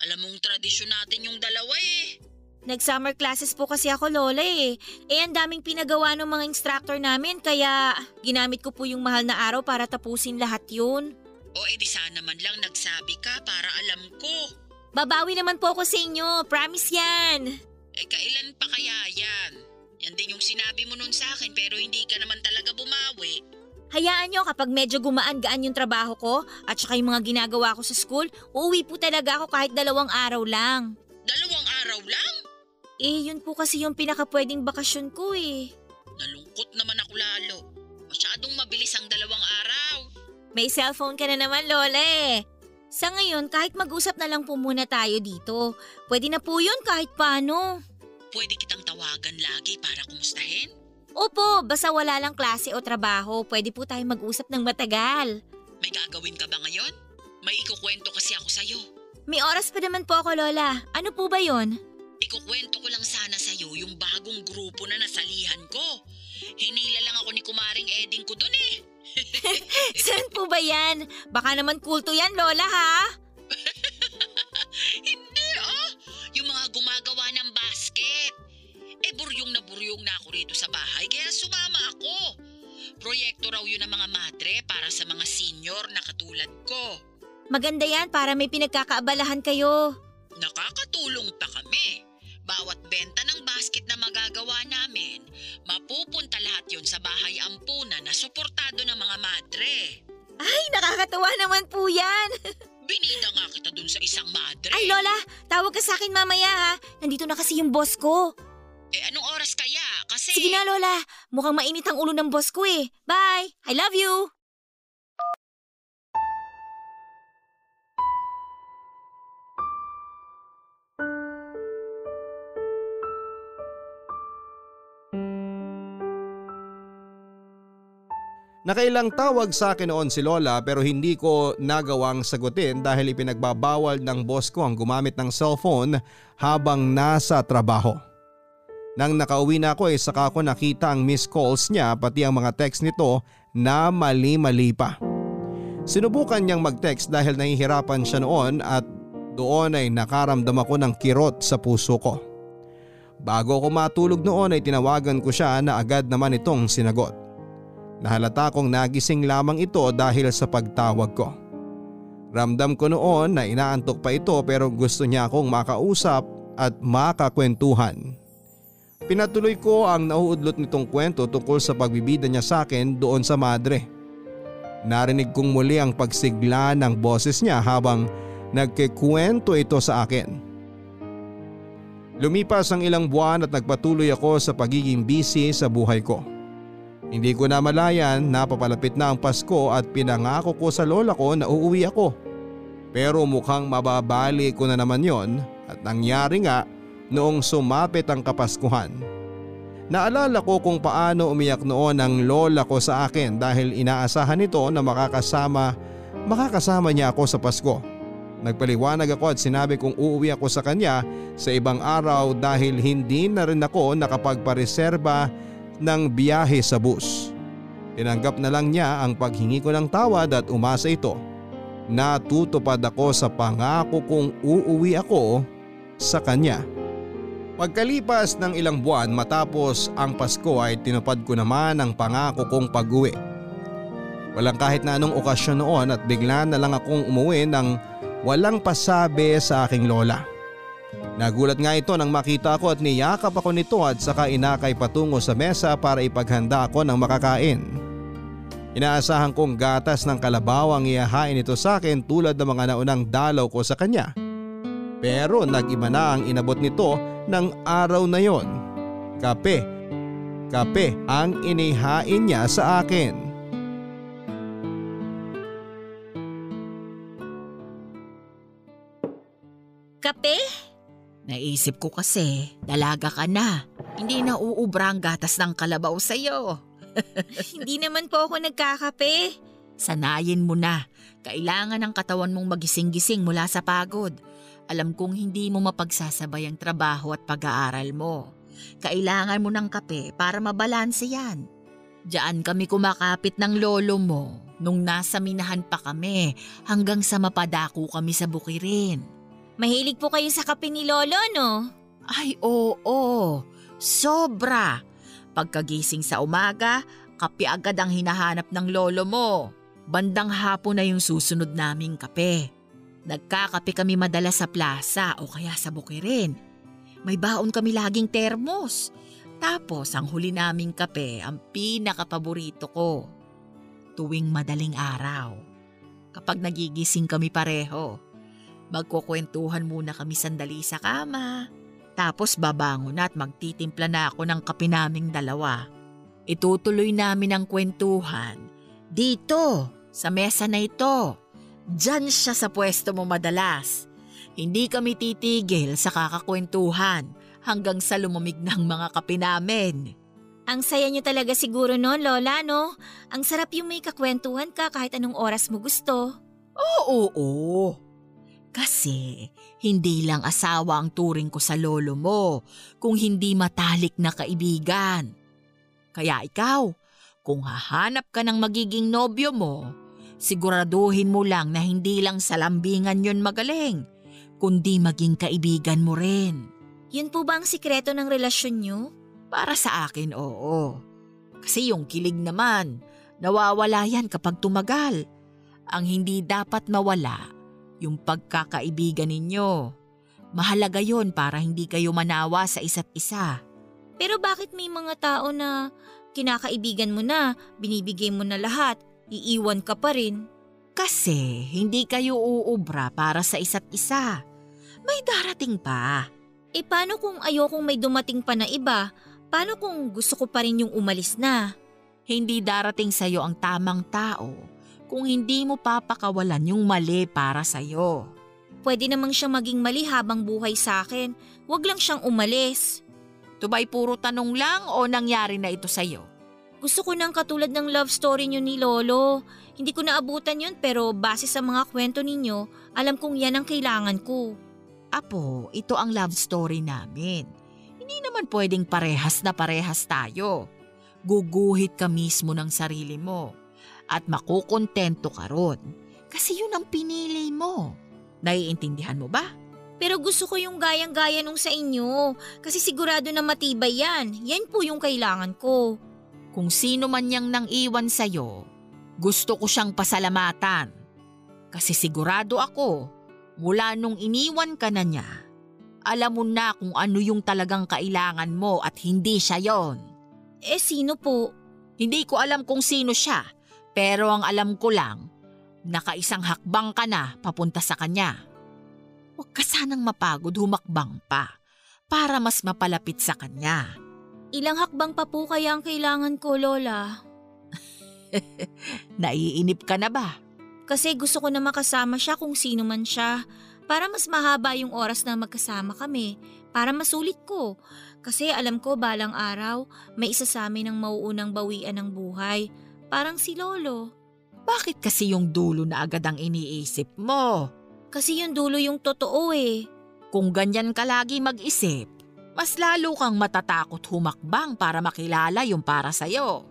Alam mong tradisyon natin yung dalawa eh. Nag-summer classes po kasi ako, Lola eh. Eh, ang daming pinagawa ng mga instructor namin, kaya ginamit ko po yung mahal na araw para tapusin lahat yun. O edi sana man lang nagsabi ka para alam ko. Babawi naman po ako sa inyo, promise yan. Eh kailan pa kaya yan? Yan din yung sinabi mo nun sa akin pero hindi ka naman talaga bumawi. Hayaan nyo kapag medyo gumaan-gaan yung trabaho ko at saka yung mga ginagawa ko sa school, uuwi po talaga ako kahit dalawang araw lang. Dalawang araw lang? Eh, yun po kasi yung pinakapwedeng bakasyon ko eh. Nalungkot naman ako lalo. Masyadong mabilis ang dalawang araw. May cellphone ka na naman, Lola eh. Sa ngayon, kahit mag-usap na lang po muna tayo dito. Pwede na po yun kahit paano. Pwede kitang tawagan lagi para kumustahin? Opo, basta wala lang klase o trabaho, pwede po tayo mag-usap ng matagal. May gagawin ka ba ngayon? May ikukwento kasi ako sa'yo. May oras pa naman po ako, Lola. Ano po ba yon? Ikukwento ko lang sana sa'yo yung bagong grupo na nasalihan ko. Hinila lang ako ni Kumaring Eding ko dun eh. Saan po ba yan? Baka naman kulto yan, Lola, ha? Eh buryong na buryong na ako rito sa bahay kaya sumama ako. Proyekto raw yun ng mga madre para sa mga senior na katulad ko. Maganda yan para may pinagkakaabalahan kayo. Nakakatulong pa kami. Bawat benta ng basket na magagawa namin, mapupunta lahat yon sa bahay ampunan na suportado ng mga madre. Ay, nakakatuwa naman po yan. Binida nga kita dun sa isang madre. Ay, Lola, tawag ka sa akin mamaya ha. Nandito na kasi yung boss ko. Eh anong oras kaya? Kasi... Sige na, Lola. Mukhang mainit ang ulo ng boss ko eh. Bye! I love you! Nakailang tawag sa akin noon si Lola pero hindi ko nagawang sagutin dahil ipinagbabawal ng boss ko ang gumamit ng cellphone habang nasa trabaho. Nang nakauwi na ako ay saka ko nakita ang missed calls niya pati ang mga text nito na mali-mali pa. Sinubukan niyang mag-text dahil nahihirapan siya noon at doon ay nakaramdam ako ng kirot sa puso ko. Bago ako matulog noon ay tinawagan ko siya na agad naman itong sinagot. Nahalata kong nagising lamang ito dahil sa pagtawag ko. Ramdam ko noon na inaantok pa ito pero gusto niya akong makausap at makakwentuhan. Pinatuloy ko ang nauudlot nitong kwento tungkol sa pagbibida niya sa akin doon sa madre. Narinig kong muli ang pagsigla ng boses niya habang nagkikwento ito sa akin. Lumipas ang ilang buwan at nagpatuloy ako sa pagiging busy sa buhay ko. Hindi ko na malayan na papalapit na ang Pasko at pinangako ko sa lola ko na uuwi ako. Pero mukhang mababali ko na naman yon at nangyari nga noong sumapit ang Kapaskuhan. Naalala ko kung paano umiyak noon ang lola ko sa akin dahil inaasahan nito na makakasama, makakasama niya ako sa Pasko. Nagpaliwanag ako at sinabi kong uuwi ako sa kanya sa ibang araw dahil hindi na rin ako nakapagpareserba ng biyahe sa bus. Tinanggap na lang niya ang paghingi ko ng tawad at umasa ito. Natutupad ako sa pangako kong uuwi ako sa kanya. Pagkalipas ng ilang buwan matapos ang Pasko ay tinupad ko naman ang pangako kong pag-uwi. Walang kahit na anong okasyon noon at bigla na lang akong umuwi ng walang pasabi sa aking lola. Nagulat nga ito nang makita ko at niyakap ako nito at saka inakay patungo sa mesa para ipaghanda ako ng makakain. Inaasahan kong gatas ng kalabaw ang ihahain ito sa akin tulad ng mga naunang dalaw ko sa kanya. Pero nag-iba na ang inabot nito ng araw na yon. Kape. Kape ang inihain niya sa akin. Kape? Naisip ko kasi, dalaga ka na. Hindi na uubra ang gatas ng kalabaw sa'yo. Hindi naman po ako nagkakape. Sanayin mo na. Kailangan ng katawan mong magising-gising mula sa pagod. Alam kong hindi mo mapagsasabay ang trabaho at pag-aaral mo. Kailangan mo ng kape para mabalanse yan. Diyan kami kumakapit ng lolo mo nung nasa minahan pa kami hanggang sa mapadako kami sa bukirin. Mahilig po kayo sa kape ni Lolo, no? Ay oo, sobra. Pagkagising sa umaga, kape agad ang hinahanap ng lolo mo. Bandang hapon na yung susunod naming kape. Nagkakape kami madalas sa plaza o kaya sa bukirin. May baon kami laging termos. Tapos ang huli naming kape ang pinakapaborito ko. Tuwing madaling araw. Kapag nagigising kami pareho, magkukwentuhan muna kami sandali sa kama. Tapos babangon at magtitimpla na ako ng kape naming dalawa. Itutuloy namin ang kwentuhan. Dito, sa mesa na ito. Diyan siya sa pwesto mo madalas. Hindi kami titigil sa kakakwentuhan hanggang sa lumamig ng mga kape namin. Ang saya niyo talaga siguro noon, Lola, no? Ang sarap yung may kakwentuhan ka kahit anong oras mo gusto. Oo, oo. Kasi hindi lang asawa ang turing ko sa lolo mo, kung hindi matalik na kaibigan. Kaya ikaw, kung hahanap ka ng magiging nobyo mo, siguraduhin mo lang na hindi lang sa lambingan yon magaling, kundi maging kaibigan mo rin. Yun po ba ang sikreto ng relasyon niyo? Para sa akin, oo. Kasi yung kilig naman, nawawala yan kapag tumagal. Ang hindi dapat mawala, yung pagkakaibigan ninyo. Mahalaga yon para hindi kayo manawa sa isa't isa. Pero bakit may mga tao na kinakaibigan mo na, binibigay mo na lahat, iiwan ka pa rin? Kasi hindi kayo uubra para sa isa't isa. May darating pa. Eh paano kung ayokong may dumating pa na iba? Paano kung gusto ko pa rin yung umalis na? Hindi darating sa'yo ang tamang tao kung hindi mo papakawalan yung mali para sa'yo. Pwede namang siya maging mali habang buhay sa akin. Huwag lang siyang umalis. Ito ba'y puro tanong lang o nangyari na ito sa'yo? Gusto ko ng katulad ng love story niyo ni Lolo. Hindi ko naabutan yun pero base sa mga kwento ninyo, alam kong yan ang kailangan ko. Apo, ito ang love story namin. Hindi naman pwedeng parehas na parehas tayo. Guguhit ka mismo ng sarili mo at makukontento ka ron. Kasi yun ang pinili mo. Naiintindihan mo ba? Pero gusto ko yung gayang-gaya nung sa inyo kasi sigurado na matibay yan. Yan po yung kailangan ko. Kung sino man niyang nang iwan sa'yo, gusto ko siyang pasalamatan. Kasi sigurado ako, mula nung iniwan ka na niya, alam mo na kung ano yung talagang kailangan mo at hindi siya yon. Eh sino po? Hindi ko alam kung sino siya, pero ang alam ko lang, nakaisang hakbang ka na papunta sa kanya. Huwag ka sanang mapagod humakbang pa para mas mapalapit sa kanya. Ilang hakbang pa po kaya ang kailangan ko, Lola? Naiinip ka na ba? Kasi gusto ko na makasama siya kung sino man siya. Para mas mahaba yung oras na magkasama kami. Para masulit ko. Kasi alam ko balang araw, may isa sa amin ang mauunang bawian ng buhay. Parang si Lolo. Bakit kasi yung dulo na agad ang iniisip mo? Kasi yung dulo yung totoo eh. Kung ganyan ka lagi mag-isip, mas lalo kang matatakot humakbang para makilala yung para sa'yo.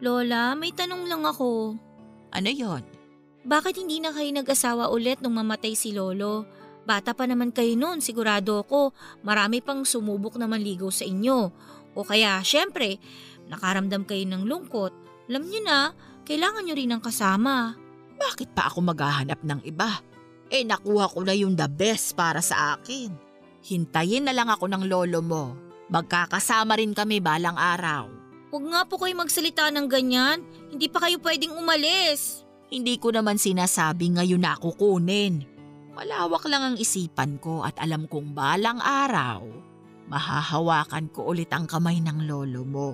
Lola, may tanong lang ako. Ano yon? Bakit hindi na kayo nag-asawa ulit nung mamatay si Lolo? Bata pa naman kayo noon, sigurado ako. Marami pang sumubok na manligaw sa inyo. O kaya, syempre, nakaramdam kayo ng lungkot. Alam niyo na, kailangan niyo rin ng kasama. Bakit pa ako maghahanap ng iba? Eh nakuha ko na yung the best para sa akin. Hintayin na lang ako ng lolo mo. Magkakasama rin kami balang araw. Huwag nga po kayo magsalita ng ganyan. Hindi pa kayo pwedeng umalis. Hindi ko naman sinasabi ngayon na ako kunin. Malawak lang ang isipan ko at alam kong balang araw, mahahawakan ko ulit ang kamay ng lolo mo.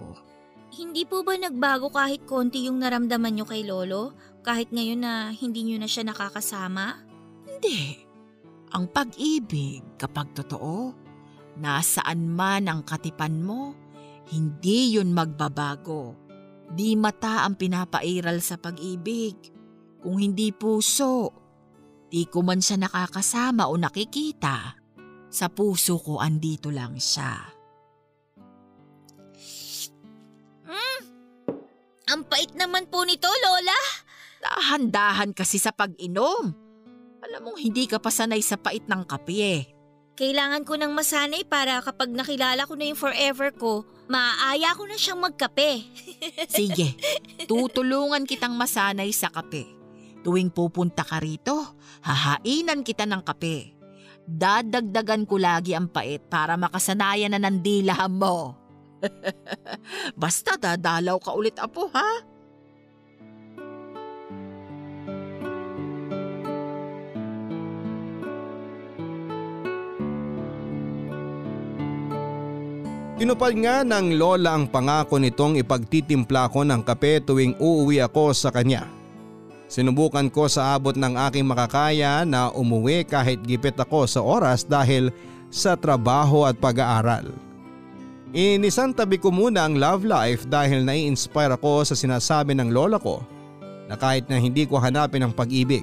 Hindi po ba nagbago kahit konti yung naramdaman nyo kay Lolo? Kahit ngayon na hindi nyo na siya nakakasama? Hindi. Ang pag-ibig kapag totoo, nasaan man ang katipan mo, hindi yun magbabago. Di mata ang pinapairal sa pag-ibig kung hindi puso. Di ko man siya nakakasama o nakikita. Sa puso ko andito lang siya. Hmm? Ang pait naman po nito, Lola. Dahan-dahan kasi sa pag-inom. Alam mong hindi ka pa sanay sa pait ng kape eh. Kailangan ko ng masanay para kapag nakilala ko na yung forever ko, maaaya ko na siyang magkape. Sige, tutulungan kitang masanay sa kape. Tuwing pupunta ka rito, hahainan kita ng kape. Dadagdagan ko lagi ang pait para makasanayan na ng dila mo. Basta dadalaw ka ulit apo ha? Tinupad nga ng lola ang pangako nitong ipagtitimpla ko ng kape tuwing uuwi ako sa kanya. Sinubukan ko sa abot ng aking makakaya na umuwi kahit gipit ako sa oras dahil sa trabaho at pag-aaral. Inisan tabi ko muna ang love life dahil nai-inspire ako sa sinasabi ng lola ko na kahit na hindi ko hanapin ang pag-ibig,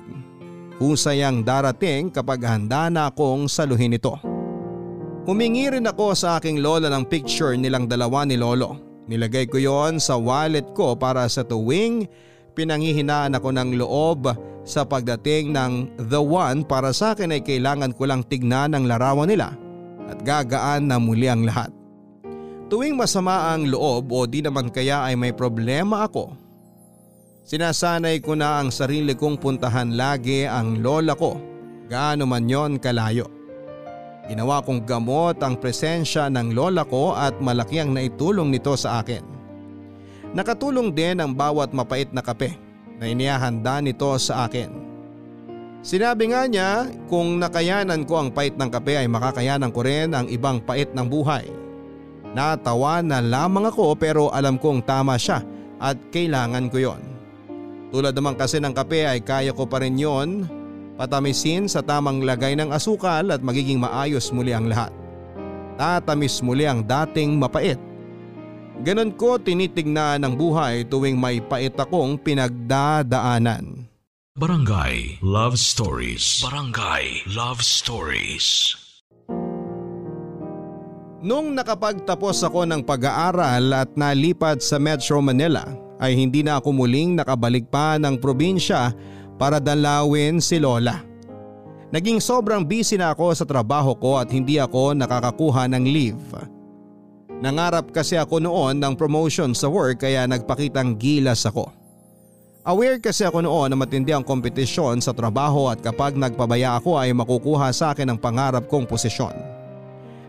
husay ang darating kapag handa na akong saluhin ito. Humingi rin ako sa aking lola ng picture nilang dalawa ni lolo. Nilagay ko yon sa wallet ko para sa tuwing pinangihinaan ako ng loob sa pagdating ng the one para sa akin ay kailangan ko lang tignan ang larawan nila at gagaan na muli ang lahat. Tuwing masama ang loob o di naman kaya ay may problema ako. Sinasanay ko na ang sarili kong puntahan lagi ang lola ko gaano man yon kalayo. Ginawa kong gamot ang presensya ng lola ko at malaki ang naitulong nito sa akin. Nakatulong din ang bawat mapait na kape na inihahanda nito sa akin. Sinabi nga niya kung nakayanan ko ang pait ng kape ay makakayanan ko rin ang ibang pait ng buhay. Natawa na lamang ako pero alam kong tama siya at kailangan ko yon. Tulad naman kasi ng kape ay kaya ko pa rin yon patamisin sa tamang lagay ng asukal at magiging maayos muli ang lahat. Tatamis muli ang dating mapait. Ganon ko tinitignan ng buhay tuwing may pait akong pinagdadaanan. Barangay Love Stories. Barangay Love Stories. Nung nakapagtapos ako ng pag-aaral at nalipat sa Metro Manila ay hindi na ako muling nakabalik pa ng probinsya para dalawin si Lola. Naging sobrang busy na ako sa trabaho ko at hindi ako nakakakuha ng leave. Nangarap kasi ako noon ng promotion sa work kaya nagpakitang gilas ako. Aware kasi ako noon na matindi ang kompetisyon sa trabaho at kapag nagpabaya ako ay makukuha sa akin ang pangarap kong posisyon.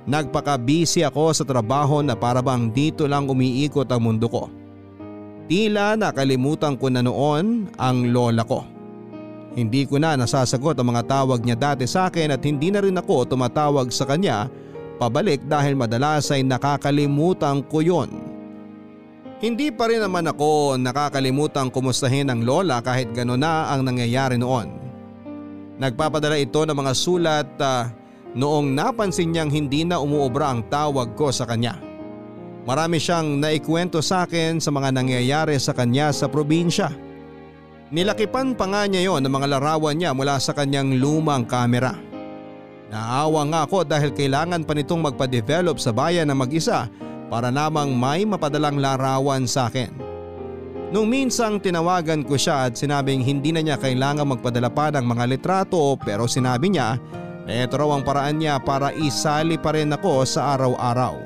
Nagpaka-busy ako sa trabaho na para bang dito lang umiikot ang mundo ko. Tila nakalimutan ko na noon ang lola ko. Hindi ko na nasasagot ang mga tawag niya dati sa akin at hindi na rin ako tumatawag sa kanya pabalik dahil madalas ay nakakalimutan ko yon. Hindi pa rin naman ako nakakalimutan kumustahin ang lola kahit gano'n na ang nangyayari noon. Nagpapadala ito ng mga sulat uh, noong napansin niyang hindi na umuobra ang tawag ko sa kanya. Marami siyang naikwento sa akin sa mga nangyayari sa kanya sa probinsya. Nilakipan pa nga niya yon ng mga larawan niya mula sa kanyang lumang kamera. Naawa nga ako dahil kailangan pa nitong magpa-develop sa bayan na mag-isa para namang may mapadalang larawan sa akin. Nung minsang tinawagan ko siya at sinabing hindi na niya kailangan magpadala pa ng mga litrato pero sinabi niya ito raw ang paraan niya para isali pa rin ako sa araw-araw.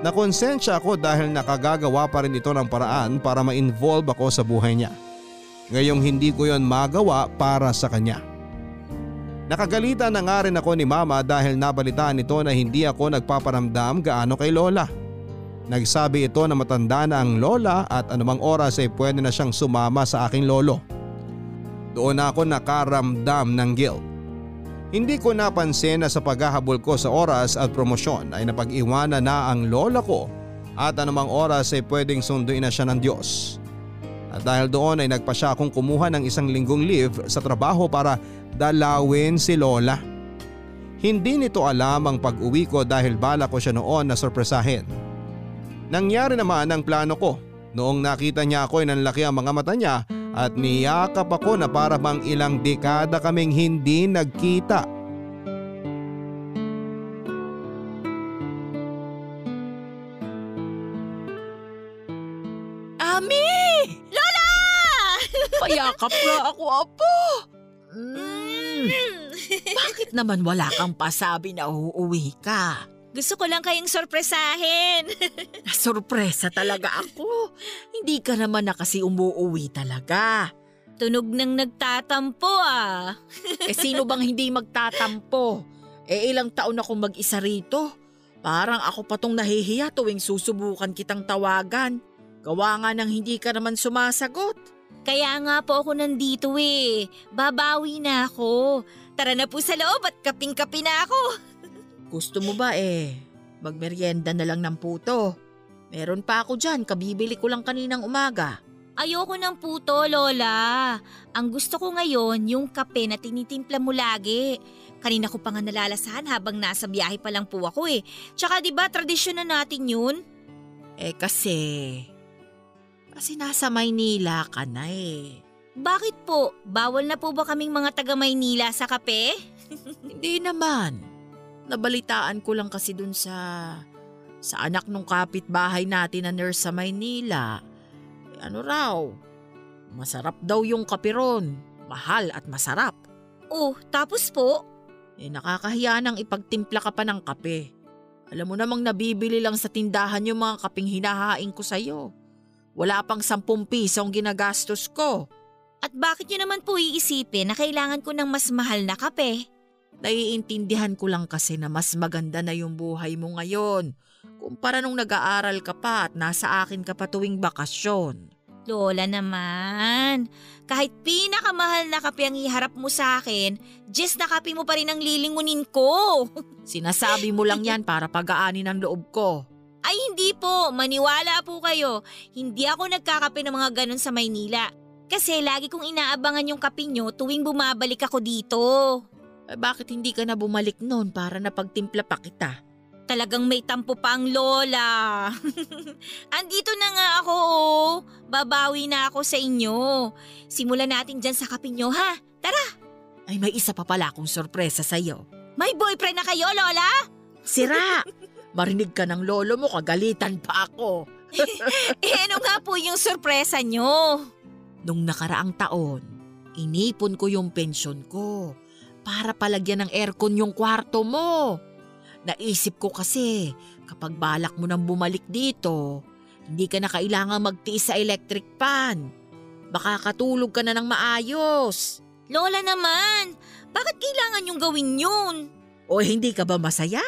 Nakonsensya ako dahil nakagagawa pa rin ito ng paraan para ma-involve ako sa buhay niya. Ngayong hindi ko yon magawa para sa kanya. Nakagalitan na nga rin ako ni mama dahil nabalitaan nito na hindi ako nagpaparamdam gaano kay lola. Nagsabi ito na matanda na ang lola at anumang oras ay pwede na siyang sumama sa aking lolo. Doon ako nakaramdam ng guilt. Hindi ko napansin na sa paghahabol ko sa oras at promosyon ay napag-iwanan na ang lola ko at anumang oras ay pwedeng sunduin na siya ng Diyos. At dahil doon ay nagpa siya akong kumuha ng isang linggong leave sa trabaho para dalawin si lola. Hindi nito alam ang pag-uwi ko dahil bala ko siya noon na sorpresahin. Nangyari naman ang plano ko. Noong nakita niya ako ay nanlaki ang mga mata niya at niyakap ako na para bang ilang dekada kaming hindi nagkita. Payakap nga ako, apo! Mm. Bakit naman wala kang pasabi na uuwi ka? Gusto ko lang kayong sorpresahin. Sorpresa talaga ako. Hindi ka naman na kasi umuuwi talaga. Tunog nang nagtatampo ah. eh sino bang hindi magtatampo? Eh ilang taon akong mag-isa rito. Parang ako pa tong nahihiya tuwing susubukan kitang tawagan. Gawa nga nang hindi ka naman sumasagot. Kaya nga po ako nandito eh. Babawi na ako. Tara na po sa loob at kaping-kapi na ako. Gusto mo ba eh, magmeryenda na lang ng puto? Meron pa ako dyan, kabibili ko lang kaninang umaga. Ayoko ng puto, Lola. Ang gusto ko ngayon, yung kape na tinitimpla mo lagi. Kanina ko pa nga nalalasahan habang nasa biyahe pa lang po ako eh. Tsaka di ba tradisyon na natin yun? Eh kasi, kasi nasa Maynila ka na eh. Bakit po? Bawal na po ba kaming mga taga Maynila sa kape? Hindi naman. Nabalitaan ko lang kasi dun sa sa anak nung kapitbahay natin na nurse sa Maynila. Eh, ano raw? Masarap daw yung kapiron. Mahal at masarap. Oh, tapos po? Eh nakakahiya nang ipagtimpla ka pa ng kape. Alam mo namang nabibili lang sa tindahan yung mga kaping hinahain ko sa'yo. Wala pang sampung piso ang ginagastos ko. At bakit nyo naman po iisipin na kailangan ko ng mas mahal na kape? Naiintindihan ko lang kasi na mas maganda na yung buhay mo ngayon kumpara nung nag-aaral ka pa at nasa akin ka pa tuwing bakasyon. Lola naman, kahit pinakamahal na kape ang iharap mo sa akin, just na kape mo pa rin ang lilingunin ko. Sinasabi mo lang yan para pagaanin ang loob ko. Ay hindi po, maniwala po kayo. Hindi ako nagkakape ng mga ganun sa Maynila. Kasi lagi kong inaabangan yung kape nyo tuwing bumabalik ako dito. Eh, bakit hindi ka na bumalik noon para napagtimpla pa kita? Talagang may tampo pa ang lola. Andito na nga ako oh. Babawi na ako sa inyo. Simulan natin dyan sa kape nyo ha. Tara! Ay may isa pa pala akong sorpresa sa'yo. May boyfriend na kayo, lola? Sira! Marinig ka ng lolo mo, kagalitan pa ako. eh ano nga po yung sorpresa nyo? Nung nakaraang taon, inipon ko yung pensyon ko para palagyan ng aircon yung kwarto mo. Naisip ko kasi kapag balak mo nang bumalik dito, hindi ka na kailangan magtiis sa electric pan. Baka katulog ka na ng maayos. Lola naman, bakit kailangan yung gawin yun? O hindi ka ba masaya?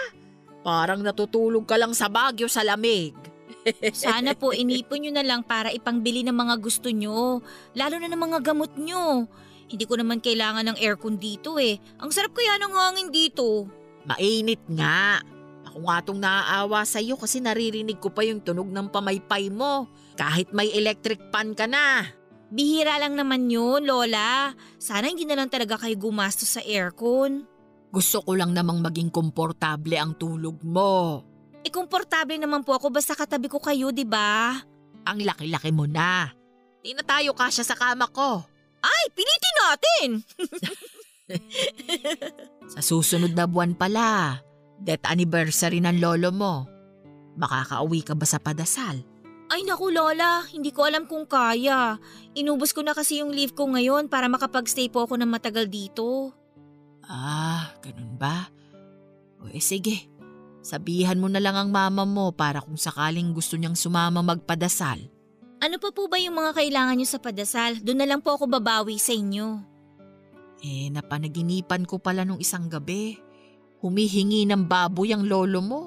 Parang natutulog ka lang sa bagyo sa lamig. Sana po inipon nyo na lang para ipangbili ng mga gusto nyo, lalo na ng mga gamot nyo. Hindi ko naman kailangan ng aircon dito eh. Ang sarap kaya ng hangin dito. Mainit nga. Ako nga tong naaawa sa'yo kasi naririnig ko pa yung tunog ng pamaypay mo. Kahit may electric pan ka na. Bihira lang naman yun, Lola. Sana hindi na lang talaga kayo gumastos sa aircon. Gusto ko lang namang maging komportable ang tulog mo. E komportable naman po ako basta katabi ko kayo, di ba? Ang laki-laki mo na. Di na tayo kasya sa kama ko. Ay, pilitin natin! Sa susunod na buwan pala, death anniversary ng lolo mo. Makakauwi ka ba sa padasal? Ay naku Lola, hindi ko alam kung kaya. Inubos ko na kasi yung leave ko ngayon para makapag-stay po ako ng matagal dito. Ah, ganun ba? O eh sige, sabihan mo na lang ang mama mo para kung sakaling gusto niyang sumama magpadasal. Ano pa po ba yung mga kailangan niyo sa padasal? Doon na lang po ako babawi sa inyo. Eh, napanaginipan ko pala nung isang gabi. Humihingi ng baboy ang lolo mo.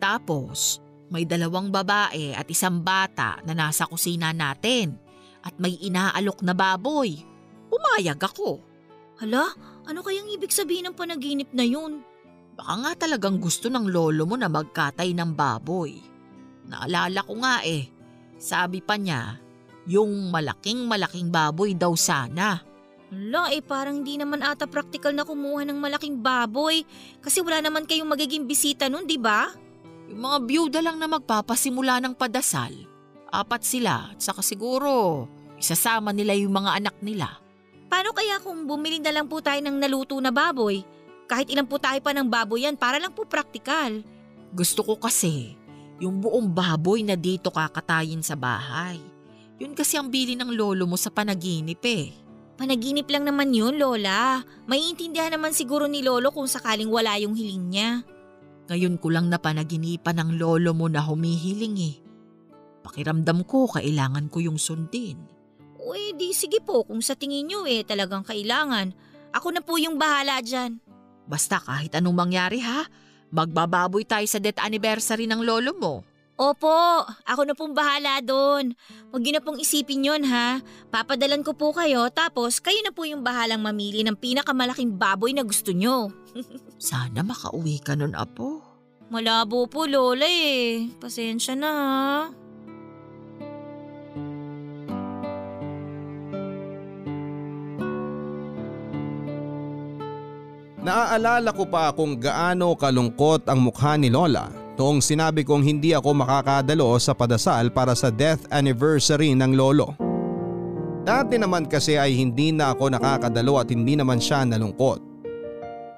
Tapos, may dalawang babae at isang bata na nasa kusina natin. At may inaalok na baboy. Pumayag ako. Hala, ano kayang ibig sabihin ng panaginip na yun? Baka nga talagang gusto ng lolo mo na magkatay ng baboy. Naalala ko nga eh. Sabi pa niya, yung malaking malaking baboy daw sana. Hala, eh parang hindi naman ata practical na kumuha ng malaking baboy kasi wala naman kayong magiging bisita nun, di ba? Yung mga byuda lang na magpapasimula ng padasal. Apat sila at saka siguro isasama nila yung mga anak nila. Paano kaya kung bumili na lang po tayo ng naluto na baboy? Kahit ilang po tayo pa ng baboy yan para lang po praktikal. Gusto ko kasi yung buong baboy na dito kakatayin sa bahay. Yun kasi ang bili ng lolo mo sa panaginip eh. Panaginip lang naman yun, Lola. Maiintindihan naman siguro ni Lolo kung sakaling wala yung hiling niya. Ngayon ko lang na panaginipan ng lolo mo na humihiling eh. Pakiramdam ko kailangan ko yung sundin. O eh, di sige po kung sa tingin niyo eh talagang kailangan. Ako na po yung bahala dyan. Basta kahit anong mangyari ha, magbababoy tayo sa death anniversary ng lolo mo. Opo, ako na pong bahala doon. Huwag niyo na pong isipin yon ha. Papadalan ko po kayo tapos kayo na po yung bahalang mamili ng pinakamalaking baboy na gusto nyo. Sana makauwi ka nun, Apo. Malabo po, Lola eh. Pasensya na ha. Naaalala ko pa kung gaano kalungkot ang mukha ni Lola noong sinabi kong hindi ako makakadalo sa padasal para sa death anniversary ng lolo. Dati naman kasi ay hindi na ako nakakadalo at hindi naman siya nalungkot.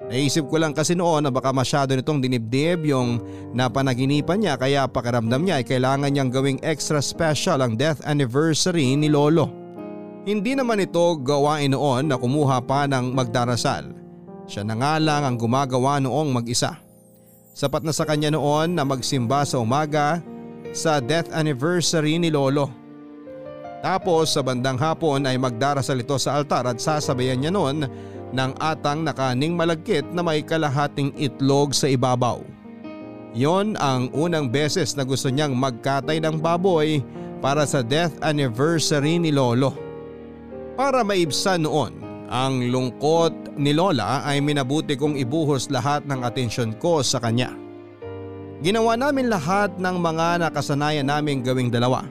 Naisip ko lang kasi noon na baka masyado nitong dinibdib yung napanaginipan niya kaya pakiramdam niya ay kailangan niyang gawing extra special ang death anniversary ni Lolo. Hindi naman ito gawain noon na kumuha pa ng magdarasal. Siya na nga lang ang gumagawa noong mag-isa. Sapat na sa kanya noon na magsimba sa umaga sa death anniversary ni Lolo. Tapos sa bandang hapon ay magdarasal ito sa altar at sasabayan niya noon ng atang na kaning malagkit na may kalahating itlog sa ibabaw. Yon ang unang beses na gusto niyang magkatay ng baboy para sa death anniversary ni Lolo. Para maibsan noon ang lungkot ni Lola ay minabuti kong ibuhos lahat ng atensyon ko sa kanya. Ginawa namin lahat ng mga nakasanayan naming gawing dalawa.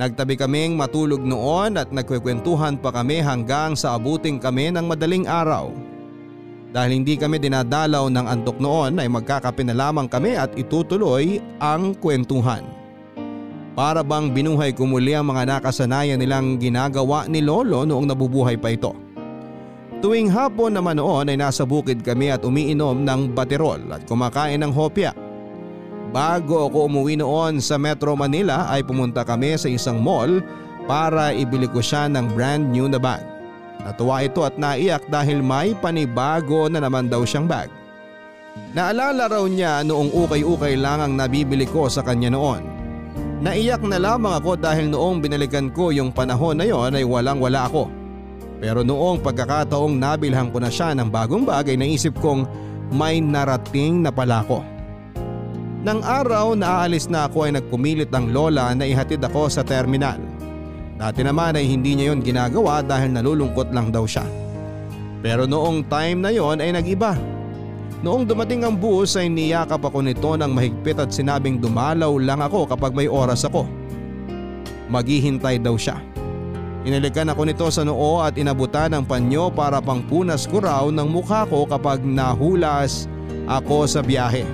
Nagtabi kaming matulog noon at nagkwekwentuhan pa kami hanggang sa abuting kami ng madaling araw. Dahil hindi kami dinadalaw ng antok noon ay magkakape na lamang kami at itutuloy ang kwentuhan. Para bang binuhay ko muli ang mga nakasanayan nilang ginagawa ni Lolo noong nabubuhay pa ito. Tuwing hapon naman noon ay nasa bukid kami at umiinom ng baterol at kumakain ng hopya. Bago ako umuwi noon sa Metro Manila ay pumunta kami sa isang mall para ibili ko siya ng brand new na bag. Natuwa ito at naiyak dahil may panibago na naman daw siyang bag. Naalala raw niya noong ukay-ukay lang ang nabibili ko sa kanya noon. Naiyak na lamang ako dahil noong binalikan ko yung panahon na yon ay walang wala ako. Pero noong pagkakataong nabilhan ko na siya ng bagong bag ay naisip kong may narating na pala ko. Nang araw na aalis na ako ay nagpumilit ang lola na ihatid ako sa terminal. Dati naman ay hindi niya yon ginagawa dahil nalulungkot lang daw siya. Pero noong time na yon ay nagiba. Noong dumating ang bus ay niyakap ako nito ng mahigpit at sinabing dumalaw lang ako kapag may oras ako. Maghihintay daw siya. Inalikan ako nito sa noo at inabutan ng panyo para pangpunas ko raw ng mukha ko kapag nahulas ako sa biyahe.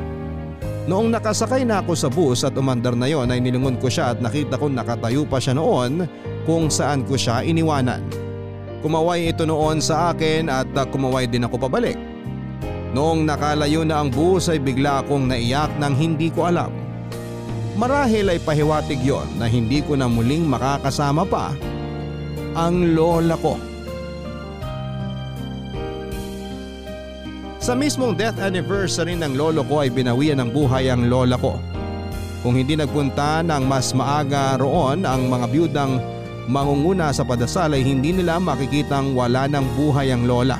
Noong nakasakay na ako sa bus at umandar na yon ay nilingon ko siya at nakita ko nakatayo pa siya noon kung saan ko siya iniwanan. Kumaway ito noon sa akin at kumaway din ako pabalik. Noong nakalayo na ang bus ay bigla akong naiyak nang hindi ko alam. Marahil ay pahiwatig yon na hindi ko na muling makakasama pa ang lola ko. Sa mismong death anniversary ng lolo ko ay binawian ng buhay ang lola ko. Kung hindi nagpunta ng mas maaga roon ang mga byudang mangunguna sa padasal ay hindi nila makikitang wala ng buhay ang lola.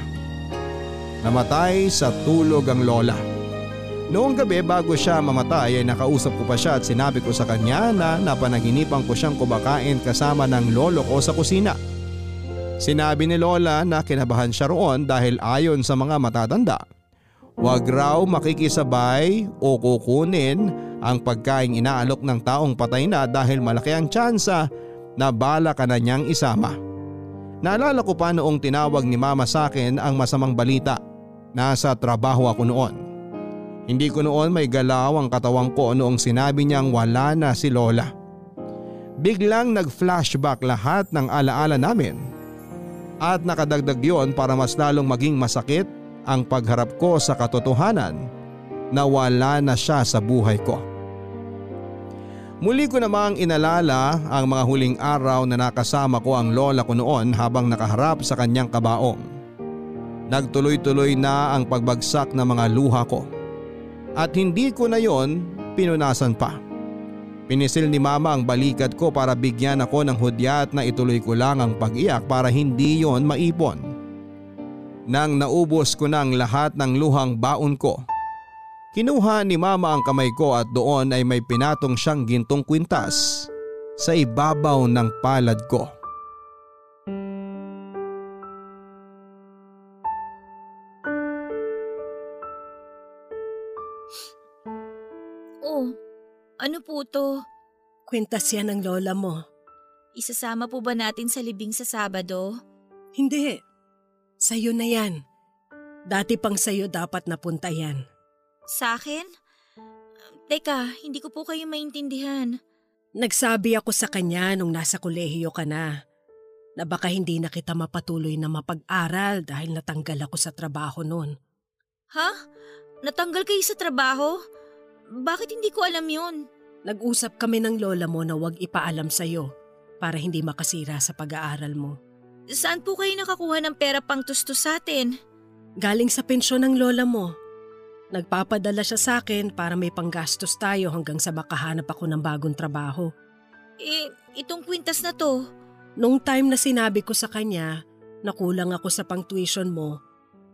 Namatay sa tulog ang lola. Noong gabi bago siya mamatay ay nakausap ko pa siya at sinabi ko sa kanya na napanaginipan ko siyang kumakain kasama ng lolo ko sa kusina. Sinabi ni Lola na kinabahan siya roon dahil ayon sa mga matatanda Huwag raw makikisabay o kukunin ang pagkain inaalok ng taong patay na dahil malaki ang tsansa na bala ka na niyang isama. Naalala ko pa noong tinawag ni mama sa akin ang masamang balita. Nasa trabaho ako noon. Hindi ko noon may galaw ang katawang ko noong sinabi niyang wala na si Lola. Biglang nag-flashback lahat ng alaala namin. At nakadagdag yon para mas lalong maging masakit ang pagharap ko sa katotohanan na wala na siya sa buhay ko. Muli ko namang inalala ang mga huling araw na nakasama ko ang lola ko noon habang nakaharap sa kanyang kabaong. Nagtuloy-tuloy na ang pagbagsak ng mga luha ko. At hindi ko na yon pinunasan pa. Pinisil ni mama ang balikat ko para bigyan ako ng hudyat na ituloy ko lang ang pag-iyak para hindi yon maipon. Nang naubos ko ng lahat ng luhang baon ko, kinuha ni mama ang kamay ko at doon ay may pinatong siyang gintong kwintas sa ibabaw ng palad ko. Ano po to? Kwintas yan ng lola mo. Isasama po ba natin sa libing sa Sabado? Hindi. Sa'yo na yan. Dati pang sa'yo dapat napunta yan. Sa akin? Teka, hindi ko po kayo maintindihan. Nagsabi ako sa kanya nung nasa kolehiyo ka na na baka hindi na kita mapatuloy na mapag-aral dahil natanggal ako sa trabaho noon. Ha? Natanggal kayo sa trabaho? Bakit hindi ko alam yun? Nag-usap kami ng lola mo na huwag ipaalam sa'yo para hindi makasira sa pag-aaral mo. Saan po kayo nakakuha ng pera pang tustos sa atin? Galing sa pensyon ng lola mo. Nagpapadala siya sa akin para may panggastos tayo hanggang sa makahanap ako ng bagong trabaho. Eh, itong kwintas na to. Nung time na sinabi ko sa kanya na kulang ako sa pang-tuition mo,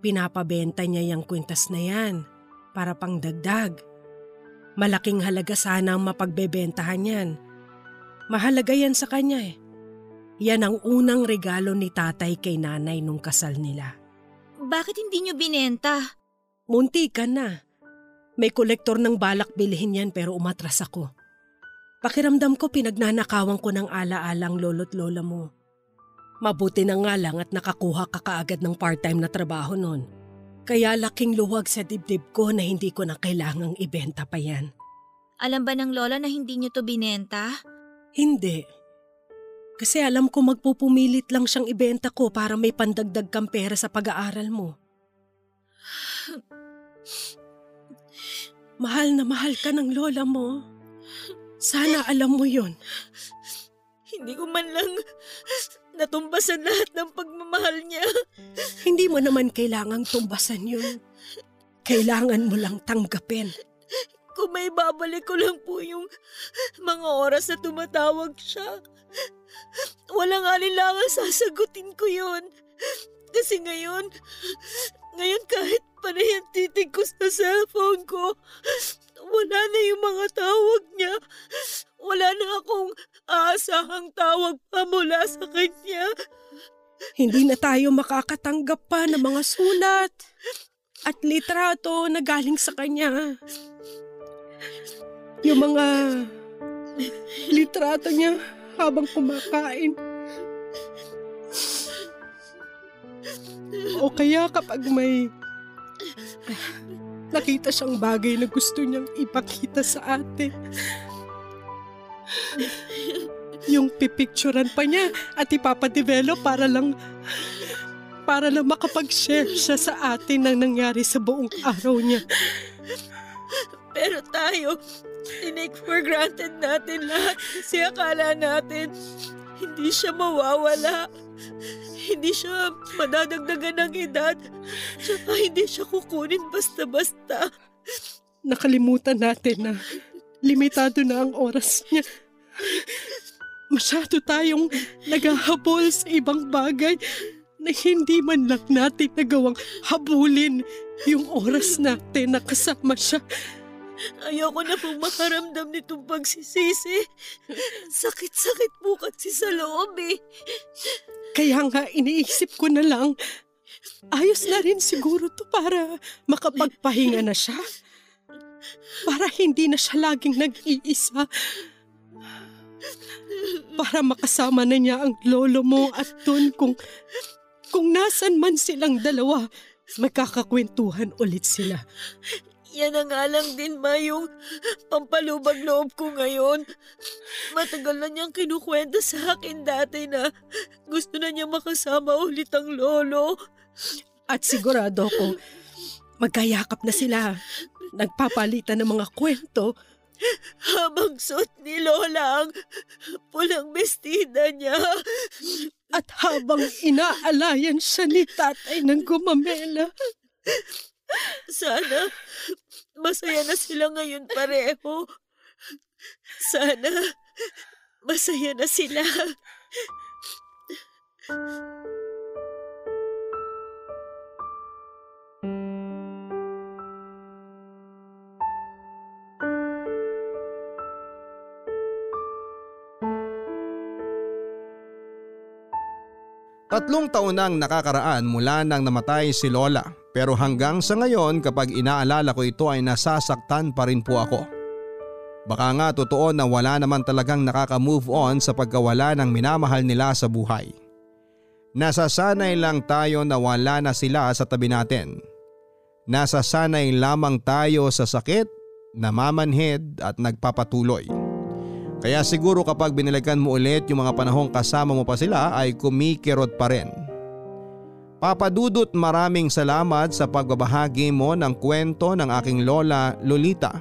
Pinapabenta niya yung kwintas na yan para pangdagdag. Malaking halaga sana ang mapagbebentahan yan. Mahalaga yan sa kanya eh. Yan ang unang regalo ni tatay kay nanay nung kasal nila. Bakit hindi nyo binenta? Munti ka na. May kolektor ng balak bilhin yan pero umatras ako. Pakiramdam ko pinagnanakawan ko ng ala-alang lolo't lola mo. Mabuti na nga lang at nakakuha ka kaagad ng part-time na trabaho nun. Kaya laking luwag sa dibdib ko na hindi ko na kailangang ibenta pa yan. Alam ba ng lola na hindi nyo to binenta? Hindi. Kasi alam ko magpupumilit lang siyang ibenta ko para may pandagdag kang pera sa pag-aaral mo. Mahal na mahal ka ng lola mo. Sana alam mo yon. Hindi ko man lang natumbasan lahat ng pagmamahal niya. Hindi mo naman kailangang tumbasan yun. Kailangan mo lang tanggapin. Kung may babalik ko lang po yung mga oras na tumatawag siya. Walang alinlangan sasagutin ko yun. Kasi ngayon, ngayon kahit panay titig ko sa cellphone ko, wala na yung mga tawag niya. Wala na akong aasahang tawag pa mula sa kanya. Hindi na tayo makakatanggap pa ng mga sulat at litrato na galing sa kanya. Yung mga litrato niya habang kumakain. O kaya kapag may nakita siyang bagay na gusto niyang ipakita sa atin. Yung pipicturan pa niya at ipapadevelop para lang para lang makapag-share siya sa atin ng nangyari sa buong araw niya. Pero tayo, tinake for granted natin lahat kasi akala natin hindi siya mawawala. Hindi siya madadagdagan ng edad. Tsaka hindi siya kukunin basta-basta. Nakalimutan natin na limitado na ang oras niya. Masyado tayong naghahabol sa ibang bagay na hindi man lang natin nagawang habulin yung oras natin na kasama siya. Ayoko na pong makaramdam nitong pagsisisi. Sakit-sakit po kasi sa loob eh. Kaya nga iniisip ko na lang, ayos na rin siguro to para makapagpahinga na siya. Para hindi na siya laging nag-iisa. Para makasama na niya ang lolo mo at Ton kung, kung nasan man silang dalawa, magkakakwentuhan ulit sila. Yan na nga lang din ma yung pampalubag loob ko ngayon. Matagal na niyang kinukwenta sa akin dati na gusto na niya makasama ulit ang lolo. At sigurado ko, magkayakap na sila. Nagpapalitan ng mga kwento. Habang suot ni Lola ang pulang bestida niya. At habang inaalayan siya ni tatay ng gumamela. Sana masaya na sila ngayon pareho. Sana masaya na sila. Tatlong taon nang nakakaraan mula nang namatay si Lola pero hanggang sa ngayon kapag inaalala ko ito ay nasasaktan pa rin po ako. Baka nga totoo na wala naman talagang nakaka-move on sa pagkawala ng minamahal nila sa buhay. Nasasanay lang tayo na wala na sila sa tabi natin. Nasasanay lamang tayo sa sakit, namamanhid at nagpapatuloy. Kaya siguro kapag binalikan mo ulit yung mga panahong kasama mo pa sila ay kumikirot pa rin. Papadudot maraming salamat sa pagbabahagi mo ng kwento ng aking lola Lolita.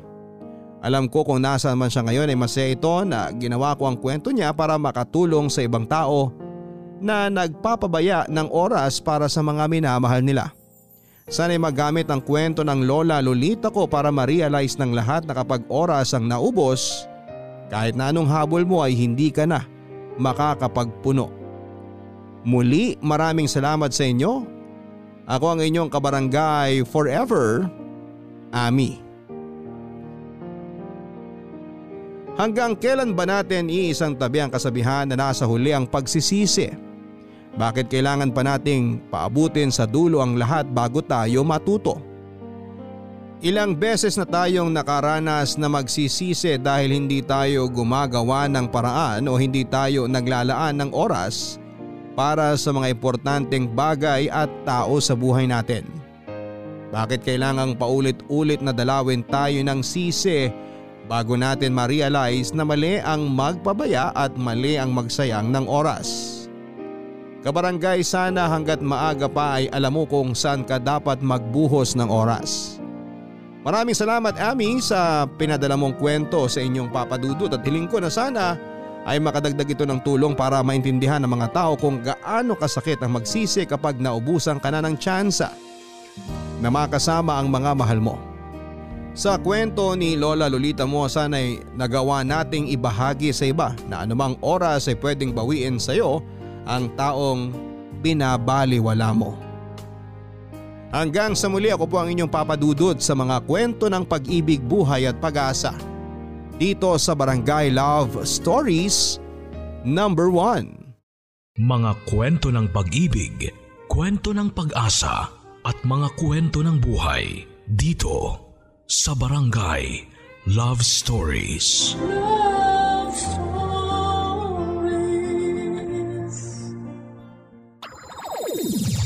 Alam ko kung nasaan man siya ngayon ay masaya ito na ginawa ko ang kwento niya para makatulong sa ibang tao na nagpapabaya ng oras para sa mga minamahal nila. Sana'y magamit ang kwento ng lola Lolita ko para ma-realize ng lahat na kapag oras ang naubos, kahit na anong habol mo ay hindi ka na makakapagpuno. Muli maraming salamat sa inyo Ako ang inyong kabarangay forever, Ami. Hanggang kailan ba natin iisang tabi ang kasabihan na nasa huli ang pagsisisi? Bakit kailangan pa nating paabutin sa dulo ang lahat bago tayo matuto? Ilang beses na tayong nakaranas na magsisisi dahil hindi tayo gumagawa ng paraan o hindi tayo naglalaan ng oras para sa mga importanteng bagay at tao sa buhay natin. Bakit kailangang paulit-ulit na dalawin tayo ng sisi bago natin ma-realize na mali ang magpabaya at mali ang magsayang ng oras? Kabarangay sana hanggat maaga pa ay alam mo kung saan ka dapat magbuhos ng oras. Maraming salamat Ami sa pinadala mong kwento sa inyong papadudot at hiling ko na sana ay makadagdag ito ng tulong para maintindihan ng mga tao kung gaano kasakit ang magsisi kapag naubusan ka na ng tsansa na makasama ang mga mahal mo. Sa kwento ni Lola Lolita mo sana'y nagawa nating ibahagi sa iba na anumang oras ay pwedeng bawiin sa iyo ang taong binabaliwala mo. Hanggang sa muli ako po ang inyong papadudod sa mga kwento ng pag-ibig, buhay at pag-asa. Dito sa Barangay Love Stories Number 1 Mga kwento ng pag-ibig, kwento ng pag-asa at mga kwento ng buhay dito sa Barangay Love Stories. Love